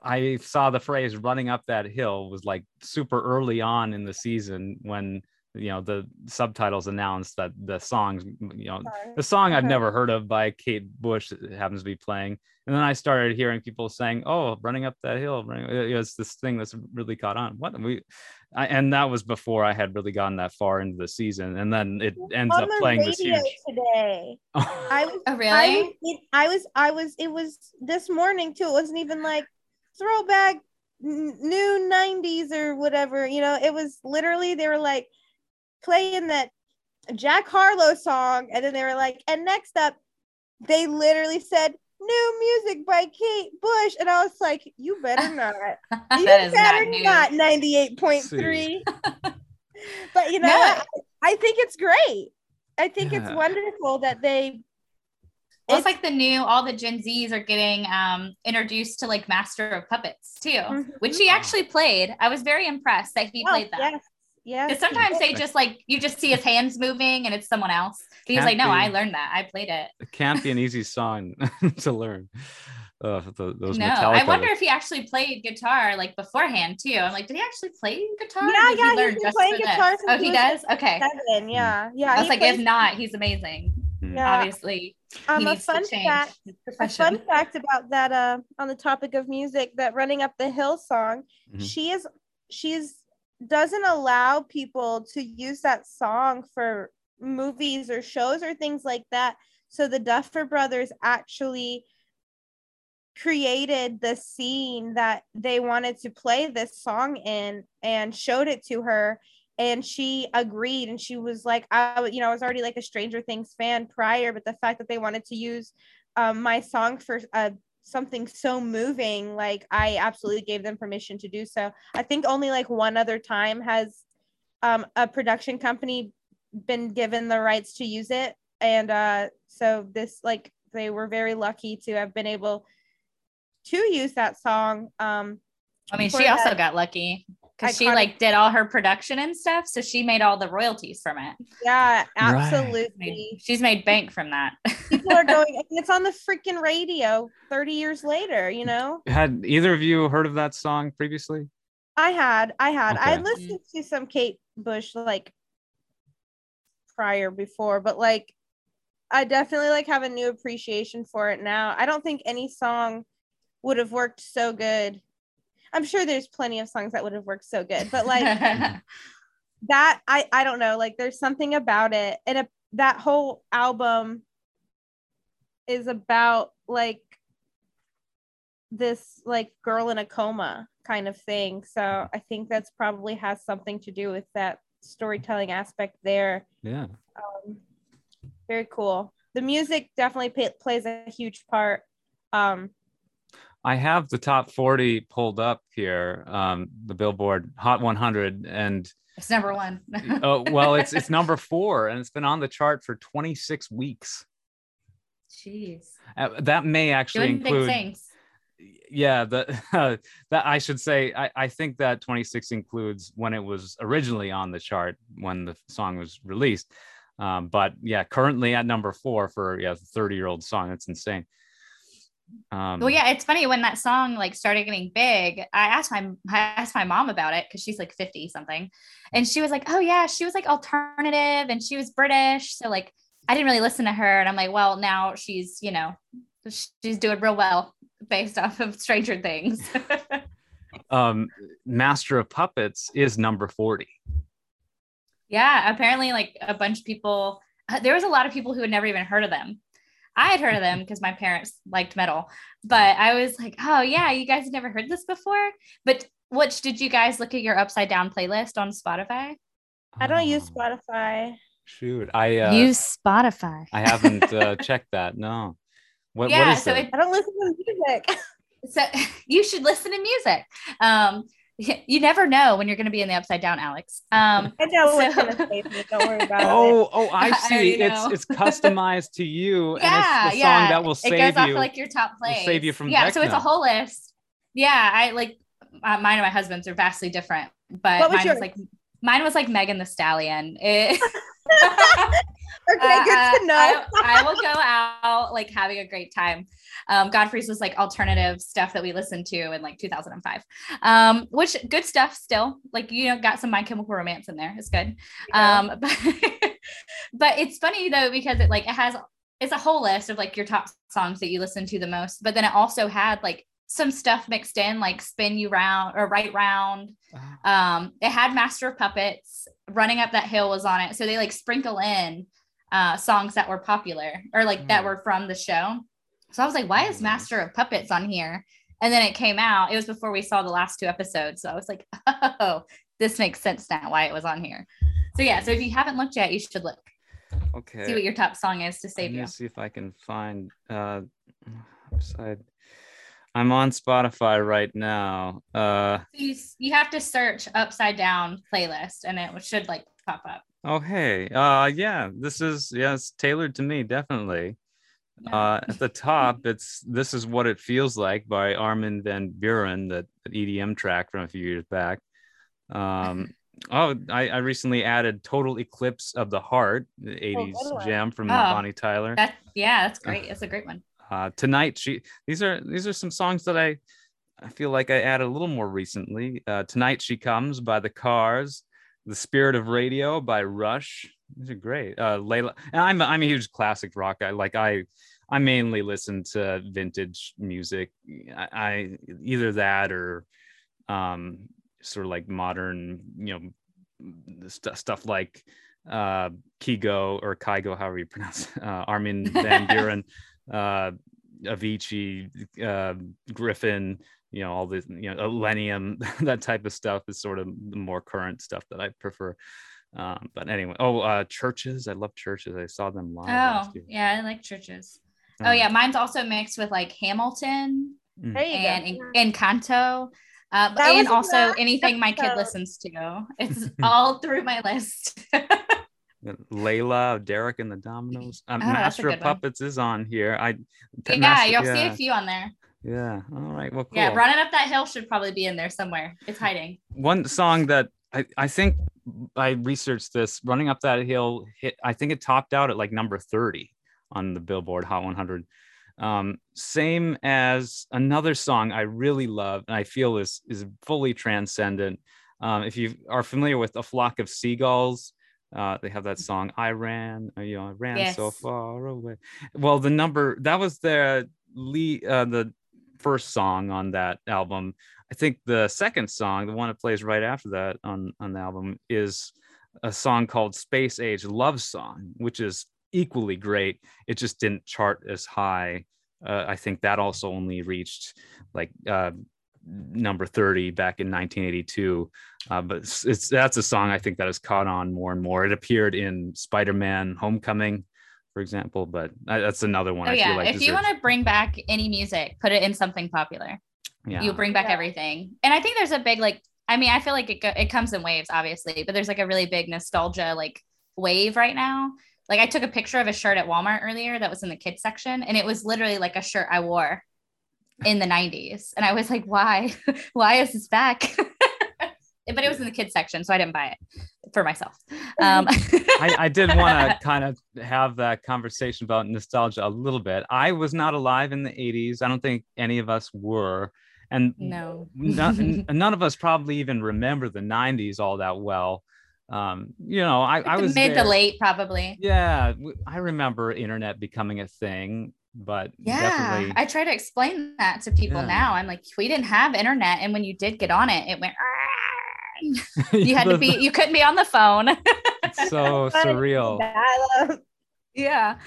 I saw the phrase running up that hill was like super early on in the season when you know the subtitles announced that the songs you know Sorry. the song I've never heard of by Kate Bush happens to be playing and then I started hearing people saying oh running up that hill running, it's this thing that's really caught on what we I, and that was before I had really gotten that far into the season and then it ends On up the playing this radio huge today. <laughs> I was oh I really was, it, I was I was it was this morning too. It wasn't even like throwback n- new 90s or whatever. You know, it was literally they were like playing that Jack Harlow song and then they were like and next up they literally said new music by Kate Bush and I was like you better <laughs> not. You that is better not not 98.3. but you <laughs> know No. what? I think it's great. I think it's wonderful that they Well, it's like the new all the Gen Zs are getting um introduced to like Master of Puppets too, Mhm. which he actually played. I was very impressed that he Oh, played that. Yes. Yes. Because sometimes they just like you just see his hands moving and it's someone else. But he's Can't like, no, I learned that. I played it. it can't be an easy song <laughs> to learn uh, th- those no, Metallica I wonder if he actually played guitar like beforehand too. I'm like, did he actually play guitar? Yeah, yeah, he he's learn been playing guitar since Oh, he he does. Okay. Seven. Yeah. Yeah. I was he like, plays- if not, he's amazing. Yeah. Obviously, Um, he a needs to fun change fact. his A fun fact about that. Uh, on the topic of music, that "Running Up the Hill" song, Mhm. she is she's doesn't allow people to use that song for movies or shows or things like that. So the Duffer Brothers actually created the scene that they wanted to play this song in and showed it to her and she agreed and she was like i you know i was already like a stranger things fan prior but the fact that they wanted to use um, my song for uh, something so moving like i absolutely gave them permission to do so. I think only like one other time has um, a production company been given the rights to use it and uh, so this like they were very lucky to have been able to use that song um, I mean, she also got lucky because she like did all her production and stuff, so she made all the royalties from it. yeah Right. absolutely Made- she's made bank from that. people are <laughs> going it's on the freaking radio 30 years later you know Had either of you heard of that song previously? i had i had i listened to some kate bush like prior before but like I definitely like have a new appreciation for it now. I don't think any song would have worked so good. I'm sure there's plenty of songs that would have worked so good, but like <laughs> that, I I don't know. Like there's something about it, and a, that whole album is about like this like girl in a coma kind of thing. So I think that's probably has something to do with that storytelling aspect there. Yeah. Um, very cool. The music definitely pay, plays a huge part. Um, I have the top 40 pulled up here, um, the Billboard Hot 100, and it's number one. <laughs> oh well, it's it's number four, and it's been on the chart for 26 weeks. Jeez. Uh, that may actually Doing include. things. Yeah, that <laughs> uh, that I should say. I, I think that 26 includes when it was originally on the chart when the song was released. Um, but yeah, currently at number four for yeah, 30 year old song. That's insane. Um, well, yeah, it's funny when that song like started getting big. I asked my I asked my mom about it because she's like 50 something, and she was like, "Oh yeah, she was like alternative and she was British, so like I didn't really listen to her." And I'm like, "Well, now she's you know she's doing real well based off of Stranger Things." <laughs> um, Master of Puppets is number 40. Yeah, apparently, like a bunch of people. uh, There was a lot of people who had never even heard of them. I had heard of them because my parents liked metal, but I was like, "Oh yeah, you guys have never heard this before." But which did you guys look at your upside down playlist on Spotify? I don't use Oh, Spotify. Shoot, I uh, Use Spotify. I haven't uh, <laughs> checked that. No. What, Yeah, what is so it? it- I don't listen to music. so <laughs> you should listen to music. Um, <laughs> you never know when you're going to be in the upside down, Alex. Um, I know So- gonna save me. Don't worry about <laughs> it. Oh, oh, I <laughs> I see. already It's it's customized to you, yeah, and it's the yeah. song that will save you. it goes off you. of, like your top will plays. save you from yeah. So it's a whole list. Yeah, I like uh, mine and my husband's are vastly different, but What was mine yours? was like mine was like Megan Thee Stallion. It- Okay, Uh, good to know. I, I will go out like having a great time. Um, Godfrey's was like alternative stuff that we listened to in like 2005, um, which good stuff still. Like you know, got some My Chemical Romance in there. It's good. Yeah. Um, <laughs> but but it's funny though because it like it has it's a whole list of like your top songs that you listen to the most. But then it also had like some stuff mixed in like spin you round or right round um it had master of puppets running up that hill was on it so they like sprinkle in uh songs that were popular or like that Mm. were from the show so i was like why is master of puppets on here and then it came out it was before we saw the last two episodes so i was like <laughs> oh this makes sense now why it was on here so yeah so if you haven't looked yet you should look Okay. see what your top song is to Let save me you see if I can find uh upside. I'm on Spotify right now. Uh you, you have to search upside down playlist and it should like pop up oh hey. Uh yeah, this is yeah, it's tailored to me, definitely. Yeah. Uh at the top, it's This Is What It Feels Like by Armin van Buuren, that, that EDM track from a few years back. Um <laughs> oh I, I recently added Total Eclipse of the Heart, the 80s good one. jam from Oh. Bonnie Tyler. yeah that's great <sighs> it's a great one uh tonight she these are these are some songs that i i feel like i added a little more recently uh tonight she comes by the cars the spirit of radio by rush. These are great. Uh layla and i'm i'm a huge classic rock guy. Like i i mainly listen to vintage music. I, I either that or um sort of like modern you know st- stuff like uh Kigo or Kygo, however you pronounce it, <laughs> uh, Armin Van Buuren, <laughs> uh, Avicii, uh, Gryffin, you know, all this, you know, Illenium, <laughs> that type of stuff is sort of the more current stuff that I prefer. Um, but anyway, oh, uh, CHVRCHES. I love CHVRCHES. I saw them live Oh, last year. yeah, I like CHVRCHES. Um, Oh, yeah, mine's also mixed with like Hamilton there you and go. Encanto. Uh, and also anything my kid listens to. It's <laughs> all through my list. <laughs> Layla, Derek and the Dominos. Um, Oh, Master of good one. Puppets is on here. I yeah, Master- you'll see a few on there. Yeah. All right. Well, cool. Yeah, running up that hill should probably be in there somewhere. It's hiding. one song that I, I think I researched this running up that hill hit I think it topped out at like number 30 on the Billboard Hot 100 um, same as another song I really love and I feel is is fully transcendent um, if you are familiar with a flock of seagulls Uh, they have that song "I Ran," uh, you know, I ran Yes. so far away. Well, the number that was the lead, uh, the first song on that album. I think the second song, the one that plays right after that on on the album, is a song called "Space Age Love Song," which is equally great. It just didn't chart as high. Uh, I think that also only reached like uh, number 30 back in 1982 uh, but it's, it's that's a song i think that has caught on more and more it appeared in spider-man homecoming for example but I, that's another one Oh i yeah. feel like if you want to bring back any music, put it in something popular. yeah You bring back Yeah. everything. And I think there's a big like I mean, I feel like it go- it comes in waves obviously, but there's like a really big nostalgia like wave right now. Like I took a picture of a shirt at Walmart earlier that was in the kids section and it was literally like a shirt I wore in the 90s and I was like, "Why? <laughs> Why is this back?" <laughs> but it was in the kids section, so I didn't buy it for myself. Um I, I did want to <laughs> kind of have that conversation about nostalgia a little bit. I was not alive in the 80s. I don't think any of us were. And no. none, none of us probably even remember the 90s all that well. Um, you know, I, I was mid there. to late probably. Yeah, I remember internet becoming a thing, but Yeah, definitely. I try to explain that to people Yeah. now. I'm like, we didn't have internet, and when you did get on it, it went. <laughs> <laughs> you had to be. You couldn't be on the phone. It's so <laughs> surreal. Dial-up. Uh, yeah,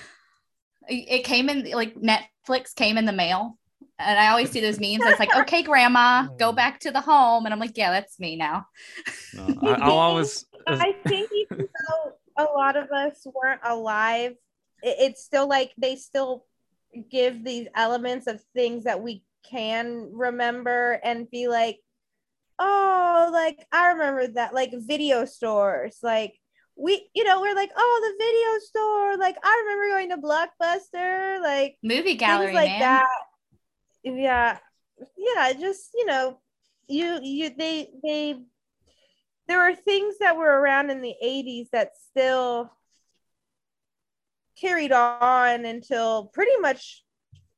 it it came in like Netflix came in the mail, and I always see those memes. It's like, okay, Grandma, go back to the home, and I'm like, yeah, that's me now. No, I, I'll always. Uh, I think even though a lot of us weren't alive, it, it's still like they still give these elements of things that we can remember and be like, oh, like I remember that, like video stores, like we, you know, we're like, oh, the video store, like I remember going to Blockbuster, like Movie gallery, like man. that. Yeah, yeah, just you know, you you they they there were things that were around in the 80s that still carried on until pretty much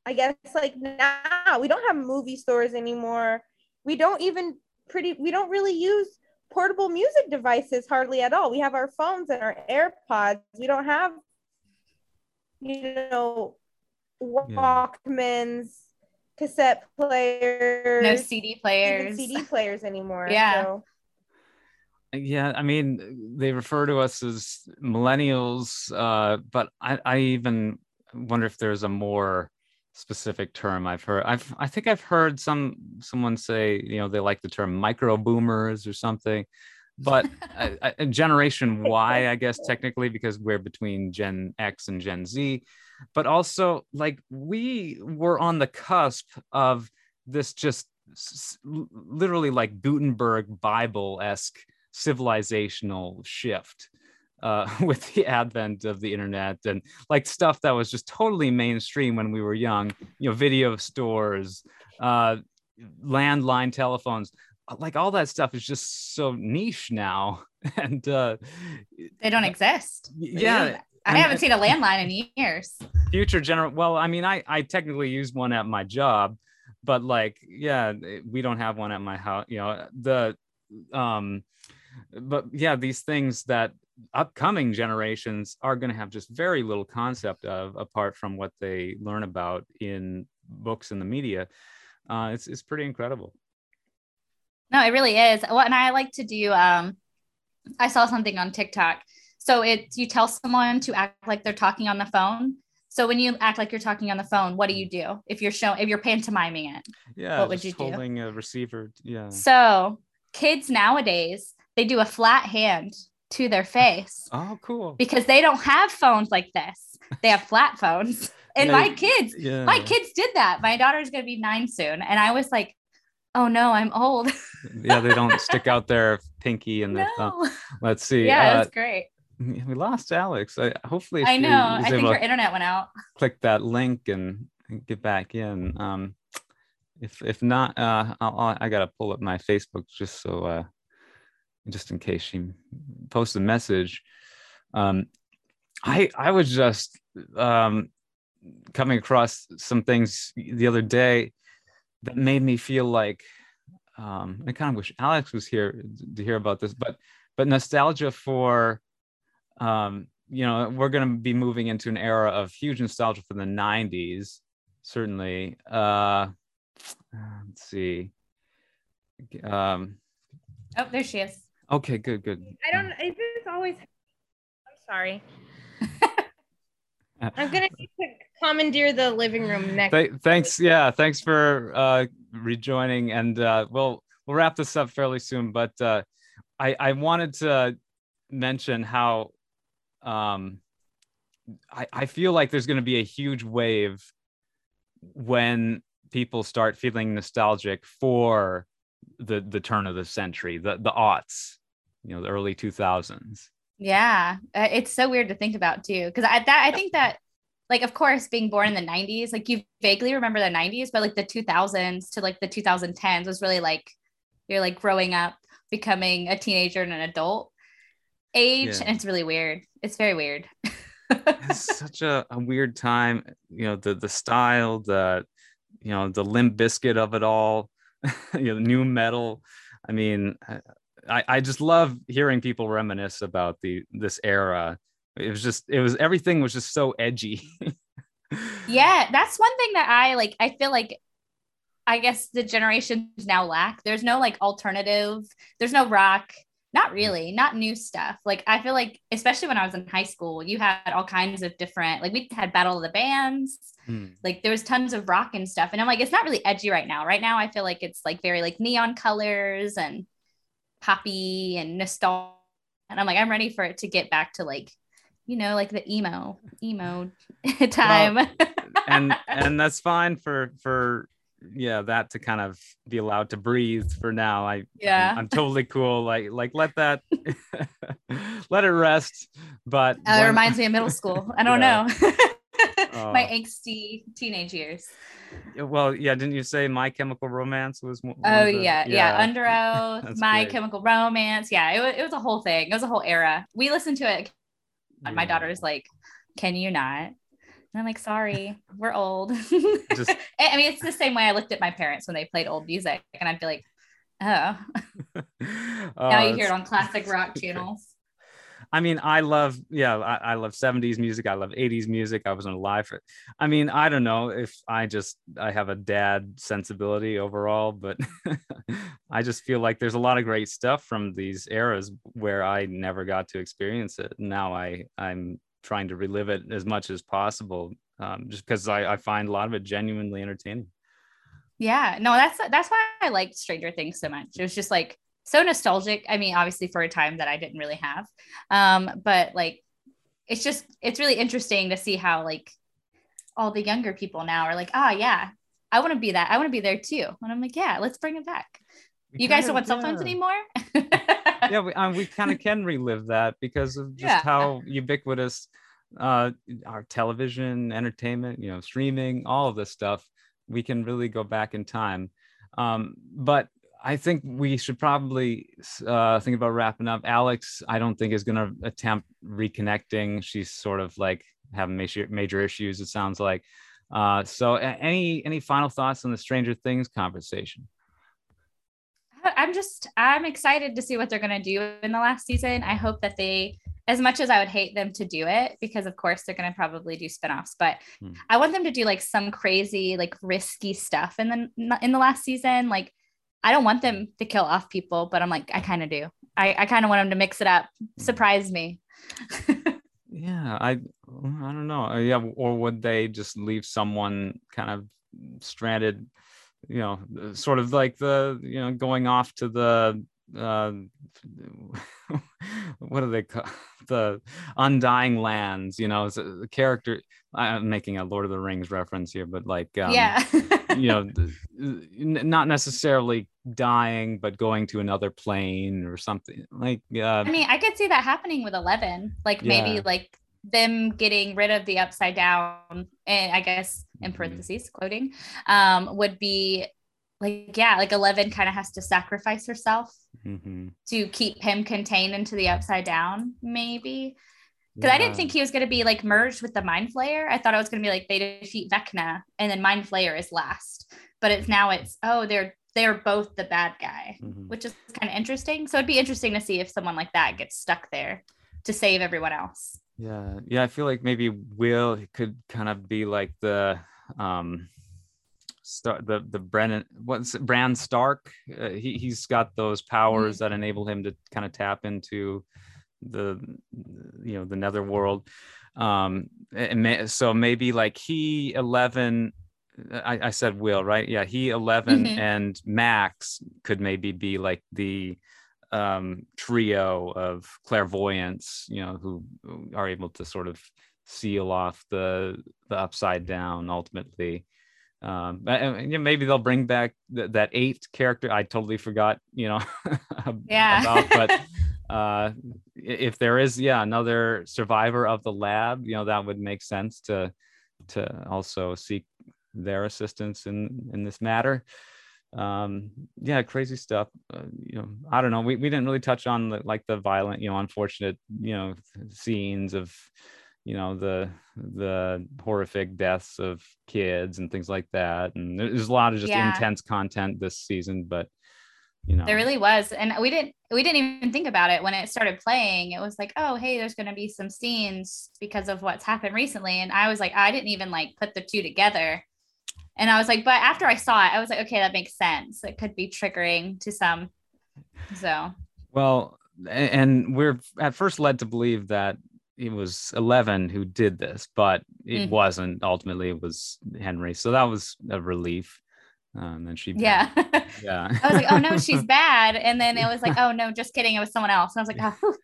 I guess like now we don't have movie stores anymore. We don't even pretty we don't really use portable music devices hardly at all. We have our phones and our AirPods. We don't have you know Walkmans, cassette players, No CD even players. CD <laughs> players anymore. Yeah. So. Yeah, I mean, they refer to us as millennials, uh, but I, I even wonder if there's a more specific term I've heard. I've, I think I've heard some someone say, you know, they like the term micro boomers or something, but Generation Y, I guess technically, because we're between Gen X and Gen Z, but also like we were on the cusp of this just literally like Gutenberg Bible esque civilizational shift uh, <laughs> with the advent of the internet and like stuff that was just totally mainstream when we were young, you know, video stores, uh, landline telephones, uh, like all that stuff is just so niche now. <laughs> And uh, They don't exist. yeah, I haven't seen a <laughs> landline in years. future general well i mean i i technically use one at my job but like yeah we don't have one at my house you know the um but yeah these things that upcoming generations are going to have just very little concept of apart from what they learn about in books and the media uh it's it's pretty incredible No, it really is. Well, and I like to do um I saw something on TikTok. So it's you tell someone to act like they're talking on the phone. So when you act like you're talking on the phone, what do you do? If you're showing if you're pantomiming it. yeah What would you do? holding a receiver yeah So kids nowadays, they do a flat hand to their face <laughs> oh cool because they don't have phones like this. They have flat phones. <laughs> And my kids, yeah my kids did that. My daughter's gonna be nine soon. And I was like, oh no, I'm old. <laughs> yeah they don't stick out their pinky and their thumb no. let's see Yeah, uh, was great. we lost Alex. I, hopefully, I know. I think her internet went out. click that link and, and get back in. Um, if if not, uh, I'll, I'll, I gotta pull up my Facebook just so uh, just in case she posts a message. Um, I I was just um, coming across some things the other day that made me feel like um, I kind of wish Alex was here to hear about this, but but nostalgia for um, you know, we're going to be moving into an era of huge nostalgia for the 90s, certainly. Uh, let's see. Um, oh, there she is. Okay, good, good. I don't. It's always. I'm sorry. <laughs> I'm gonna need to commandeer the living room next. Th- thanks, yeah, thanks for uh, rejoining, and uh, we'll we'll wrap this up fairly soon. But uh, I I wanted to mention how um, I I feel like there's going to be a huge wave when people start feeling nostalgic for the the turn of the century, the the aughts, you know, the early 2000s. Yeah, uh, it's so weird to think about too, because I that I think that like of course being born in the 90s, like you vaguely remember the 90s, but like the 2000s to like the 2010s was really like you're like growing up, becoming a teenager and an adult age, yeah. and it's really weird. It's very weird. <laughs> it's such a, a weird time, you know, the the style, the you know, the Limp Bizkit of it all, <laughs> you know, nu metal. I mean, I, I just love hearing people reminisce about the this era. It was just it was everything was just so edgy. <laughs> yeah, that's one thing that I like. I feel like I guess the generations now lack. There's no like alternative. There's no rock. Not really, not new stuff. Like I feel like, especially when I was in high school, you had all kinds of different. Like we had Battle of the Bands. Hmm. Like there was tons of rock and stuff, and I'm like, it's not really edgy right now. Right now, I feel like it's like very like neon colors and poppy and nostalgia. And I'm like, I'm ready for it to get back to like, you know, like the emo, emo <laughs> time. Well, <laughs> and and that's fine for for yeah, that to kind of be allowed to breathe for now. I yeah, I'm, I'm totally cool. Like like let that <laughs> let it rest. But uh, when... it reminds me of middle school. I don't know. Oh. My angsty teenage years. Well, yeah, didn't you say My Chemical Romance was? One oh the... yeah, yeah, yeah. Under <laughs> Oath, My great. Chemical Romance. Yeah, it was, it was a whole thing. It was a whole era. We listened to it. And my daughter is like, "Can you not?" And I'm like, "Sorry, <laughs> we're old." Just... <laughs> I mean, it's the same way I looked at my parents when they played old music, and I'd be like, "Oh." oh now you oh, hear it on classic rock channels. I mean, I love, yeah, I, I, love 70s music. I love 80s music. I wasn't alive for. I mean, I don't know if I just, I have a dad sensibility overall, but <laughs> I just feel like there's a lot of great stuff from these eras where I never got to experience it. Now I, I'm trying to relive it as much as possible um, just because I, I find a lot of it genuinely entertaining. Yeah, no, that's that's why I liked Stranger Things so much. It was just like so nostalgic. I mean, obviously for a time that I didn't really have. Um, but like it's just it's really interesting to see how like all the younger people now are like, ah, yeah, I want to be that. I want to be there too. And I'm like, yeah, let's bring it back. We you guys don't want cell phones anymore? yeah, we, um, we kind of <laughs> can relive that because of just yeah. how ubiquitous uh, our television, entertainment, you know, streaming, all of this stuff. We can really go back in time. Um, but I think we should probably uh, think about wrapping up. Alex, I don't think is going to attempt reconnecting. She's sort of like having major major issues. It sounds like. Uh, so, any any final thoughts on the Stranger Things conversation? I'm just I'm excited to see what they're going to do in the last season. I hope that they as much as I would hate them to do it because of course they're going to probably do spinoffs, but hmm. I want them to do like some crazy like risky stuff in the in the last season like I don't want them to kill off people, but I'm like, I kind of do. I, I kind of want them to mix it up, mm. surprise me. yeah, I I don't know. Uh, yeah, or would they just leave someone kind of stranded? You know, sort of like the you know going off to the uh, <laughs> what do they call <laughs> the undying lands? You know, the character. I'm making a Lord of the Rings reference here, but like um, yeah <laughs> you know, not necessarily dying, but going to another plane or something like. Uh, I mean, I could see that happening with Eleven, like yeah. maybe like them getting rid of the upside down, and I guess in mm-hmm. parentheses quoting, um, would be like yeah, like Eleven kind of has to sacrifice herself mm-hmm. to keep him contained into the upside down, maybe because yeah. I didn't think he was going to be like merged with the Mind Flayer. I thought it was going to be like they defeat Vecna and then Mind Flayer is last. But it's now it's oh they're they're both the bad guy, mm-hmm. which is kind of interesting. So it'd be interesting to see if someone like that gets stuck there. to save everyone else. Yeah, yeah, I feel like maybe Will could kind of be like the um Star, the the Brennan what's it, Bran Stark. Uh, he he's got those powers mm-hmm. that enable him to kind of tap into the you know the netherworld. Um, may, so maybe like he eleven. I, I said Will right? Yeah, he 11 mm-hmm. and Max could maybe be like the um, trio of clairvoyants, you know, who are able to sort of seal off the the upside down ultimately um and, maybe they'll bring back th- that eighth character i totally forgot you know <laughs> yeah. about, but <laughs> uh if there is yeah another survivor of the lab you know that would make sense to to also seek their assistance in in this matter. Um yeah crazy stuff uh, you know i don't know we, we didn't really touch on the, like the violent you know unfortunate you know scenes of you know the the horrific deaths of kids and things like that. And there's a lot of just yeah. intense content this season but you know. There really was. And we didn't we didn't even think about it when it started playing. It was like oh hey there's going to be some scenes because of what's happened recently. And i was like i didn't even like put the two together. And i was like but after i saw it i was like okay that makes sense. It could be triggering to some. So. Well and we're at first led to believe that it was Eleven who did this, but it mm-hmm. wasn't. Ultimately, it was Henry. So that was a relief. Um, and she, yeah, <laughs> yeah. I was like, oh no, she's <laughs> bad. And then it was like, <laughs> oh no, just kidding. It was someone else. And I was like, oh,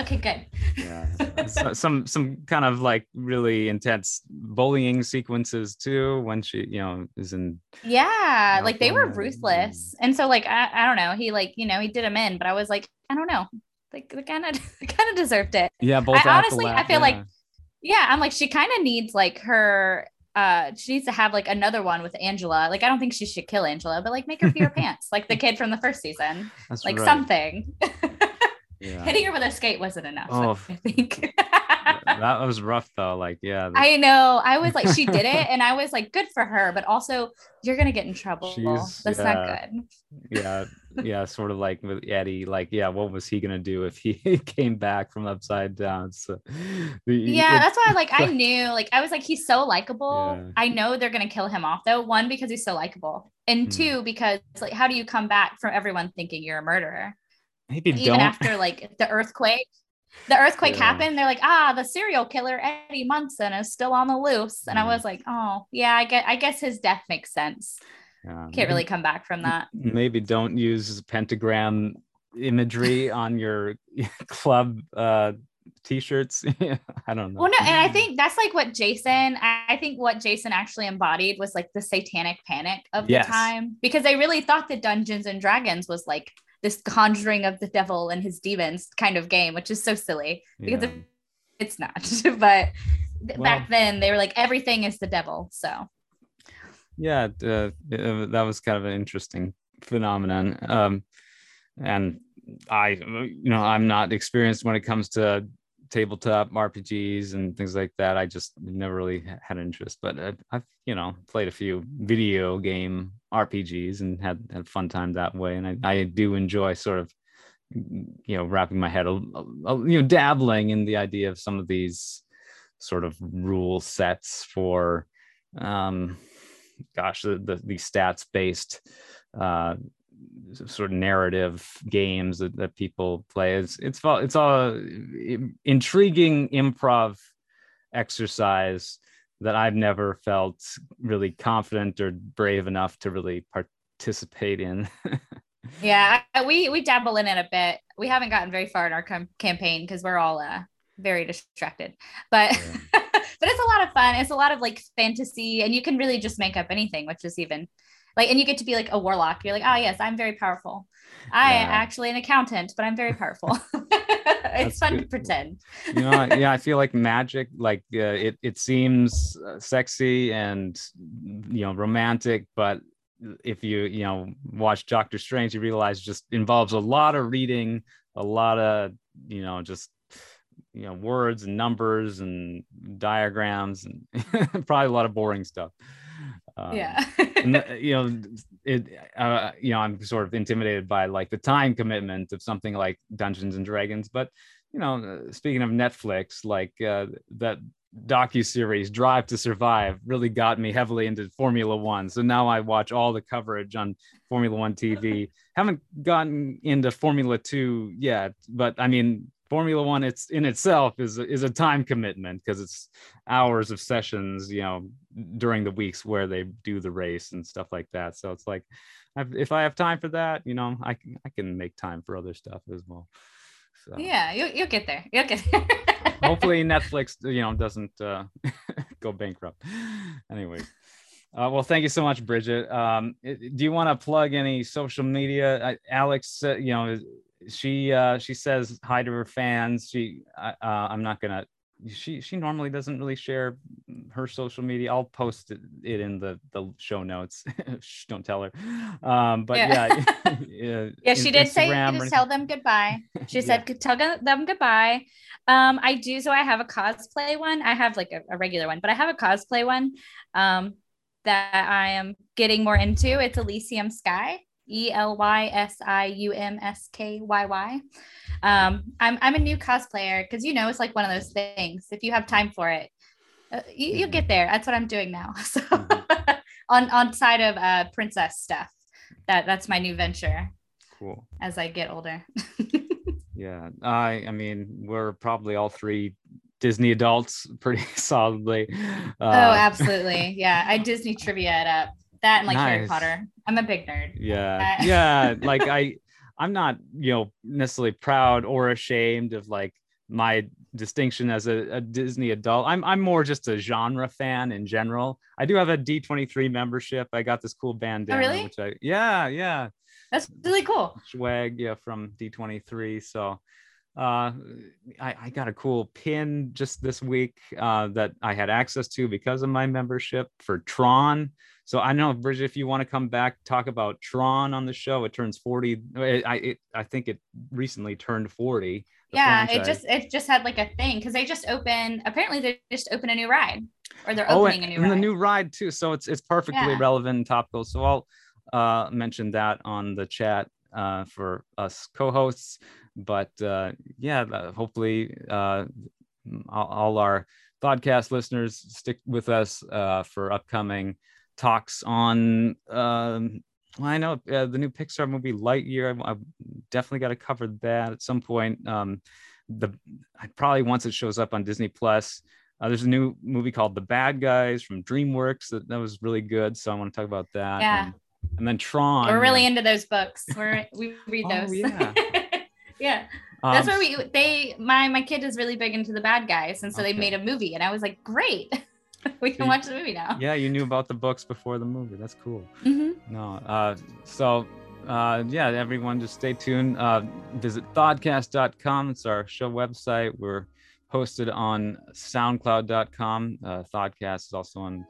okay, good. yeah, so, some some kind of like really intense bullying sequences too when she, you know, is in. Yeah, like they were ruthless, and so like I, I don't know, he like you know he did him in, but I was like, I don't know, like they kind of <laughs> kind of deserved it. Yeah, both. I honestly, I feel yeah. like, yeah, I'm like she kind of needs like her. Uh, she needs to have like another one with Angela. Like, I don't think she should kill Angela, but like make her pee her <laughs> pants, like the kid from the first season. That's like right. something. <laughs> yeah. Hitting her with a skate wasn't enough. Oh, I think <laughs> that was rough though. Like, yeah. The... I know. I was like, she did it, <laughs> and I was like, good for her. But also, you're gonna get in trouble. She's, That's yeah, not good. yeah, yeah. Sort of like with Eddie. Like, yeah, what was he gonna do if he <laughs> came back from upside down? So, the, yeah, that's why. Like, I knew. Like, I was like, he's so likable. Yeah. I know they're gonna kill him off though. One because he's so likable, and hmm. two because like, how do you come back from everyone thinking you're a murderer? Maybe even don't. after like the earthquake the earthquake yeah. happened. They're like, ah, the serial killer Eddie Munson is still on the loose. And mm. I was like, oh, yeah, I get I guess his death makes sense. Yeah, Can't really come back from that. Maybe don't use pentagram imagery <laughs> on your <laughs> club uh t-shirts <laughs> i don't know well no and i think that's like what jason i think what jason actually embodied was like the satanic panic of yes. the time because they really thought that dungeons and dragons was like this conjuring of the devil and his demons kind of game, which is so silly because yeah. it's not. <laughs> but well, back then they were like everything is the devil. So yeah, uh, that was kind of an interesting phenomenon. Um, and I, you know, I'm not experienced when it comes to tabletop RPGs and things like that. I just never really had interest, but I've, I've, you know played a few video game RPGs and had had fun time that way. And I, I do enjoy sort of you know wrapping my head, a, a, you know, dabbling in the idea of some of these sort of rule sets for, um, gosh, the the, the stats based. Uh, sort of narrative games that, that people play. It's it's it's all intriguing improv exercise that I've never felt really confident or brave enough to really participate in. <laughs> yeah, we we dabble in it a bit. We haven't gotten very far in our com- campaign because we're all uh, very distracted, but. Yeah. <laughs> but it's a lot of fun. It's a lot of like fantasy, and you can really just make up anything, which is even like and you get to be like a warlock. You're like oh yes i'm very powerful. I yeah. actually an accountant but i'm very powerful. <laughs> It's fun good. to pretend. You know yeah i feel like <laughs> magic like uh, it, it seems uh, sexy and you know romantic but if you you know watch doctor strange you realize it just involves a lot of reading a lot of you know just you know words and numbers and diagrams and <laughs> probably a lot of boring stuff um, yeah. the, <laughs> you know, it, uh, you know, I'm sort of intimidated by like the time commitment of something like Dungeons and Dragons, but you know, speaking of Netflix, like uh, that docu series Drive to Survive really got me heavily into Formula One. So now I watch all the coverage on Formula One TV. <laughs> Haven't gotten into Formula Two yet, but I mean, Formula One, it's in itself is is a time commitment because it's hours of sessions, you know, during the weeks where they do the race and stuff like that. So it's like, I've, if I have time for that, you know, I can I can make time for other stuff as well. So. Yeah, you'll, you'll get there. You'll get there. <laughs> Hopefully, Netflix, you know, doesn't uh, <laughs> go bankrupt. Anyway. Uh, well, thank you so much, Bridget. Um, do you want to plug any social media? I, Alex, uh, you know, she uh, she says hi to her fans. She uh, I'm not gonna. She she normally doesn't really share her social media. I'll post it, in the the show notes. <laughs> Shh, don't tell her. Um, but yeah, yeah, <laughs> <laughs> yeah, she did say to tell them goodbye. She yeah. said tell them goodbye. Um, I do. So I have a cosplay one. I have like a, a regular one, but I have a cosplay one. Um, that I am getting more into. It's Elysium Sky. E L Y S I U M S K Y Y. Um, I'm I'm a new cosplayer because you know it's like one of those things. If you have time for it, uh, you, will mm-hmm. get there. That's what I'm doing now. <laughs> So mm-hmm. <laughs> on on side of uh, princess stuff, that that's my new venture. Cool. As I get older. <laughs> yeah, I I mean we're probably all three Disney adults pretty solidly. Uh, oh, absolutely. Yeah, I Disney trivia it up. That and like nice. Harry Potter. I'm a big nerd. Yeah. <laughs> Yeah. Like I I'm not, you know, necessarily proud or ashamed of like my distinction as a, a, Disney adult. I'm I'm more just a genre fan in general. I do have a D23 membership. I got this cool bandana. Oh, really? Which I yeah, yeah. That's really cool. Swag, yeah, from D23. So uh I, I got a cool pin just this week uh that I had access to because of my membership for Tron. So I know, Bridget, if you want to come back talk about Tron on the show, it turns 40. It, I it, I think it recently turned 40. Yeah, franchise. it just it just had like a thing because they just open Apparently, they just open a new ride, or they're oh, opening and, a new and ride. the new ride too. So it's it's perfectly yeah. relevant and topical. So I'll uh, mention that on the chat uh, for us co-hosts. But uh, yeah, hopefully uh, all, all our podcast listeners stick with us uh, for upcoming talks on um, well, I know uh, the new Pixar movie Lightyear. I, I definitely got to cover that at some point. Um, the I probably once it shows up on Disney Plus. Uh, there's a new movie called The Bad Guys from DreamWorks that, that was really good. So I want to talk about that. Yeah. And, and then Tron. We're really into those books. We're, we read oh, those. Oh, yeah. <laughs> yeah. That's um, where we they my my kid is really big into the bad guys, and so okay. they made a movie, and I was like, great. <laughs> we can watch the movie now. Yeah, you knew about the books before the movie. That's cool. Mm-hmm. No, uh, so uh, yeah, everyone just stay tuned. Uh, visit thodcast.com. It's our show website. We're hosted on soundcloud.com. Uh, Thodcast is also on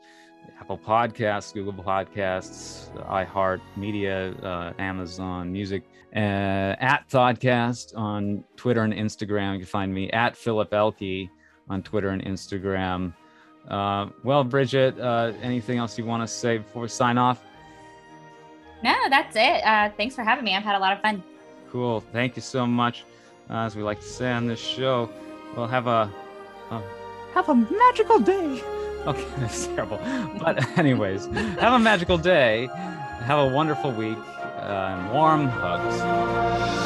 Apple Podcasts, Google Podcasts, iHeart Media, uh, Amazon Music, uh, at Thodcast on Twitter and Instagram. You can find me at Philip Elke on Twitter and Instagram. Uh, well, Bridget, uh, anything else you want to say before we sign off? No, that's it. Uh, thanks for having me. I've had a lot of fun. Cool. Thank you so much. Uh, as we like to say on this show, we'll have a, a have a magical day. Okay, <laughs> that's terrible. But <laughs> anyways, have a magical day. Have a wonderful week. Uh, and warm hugs.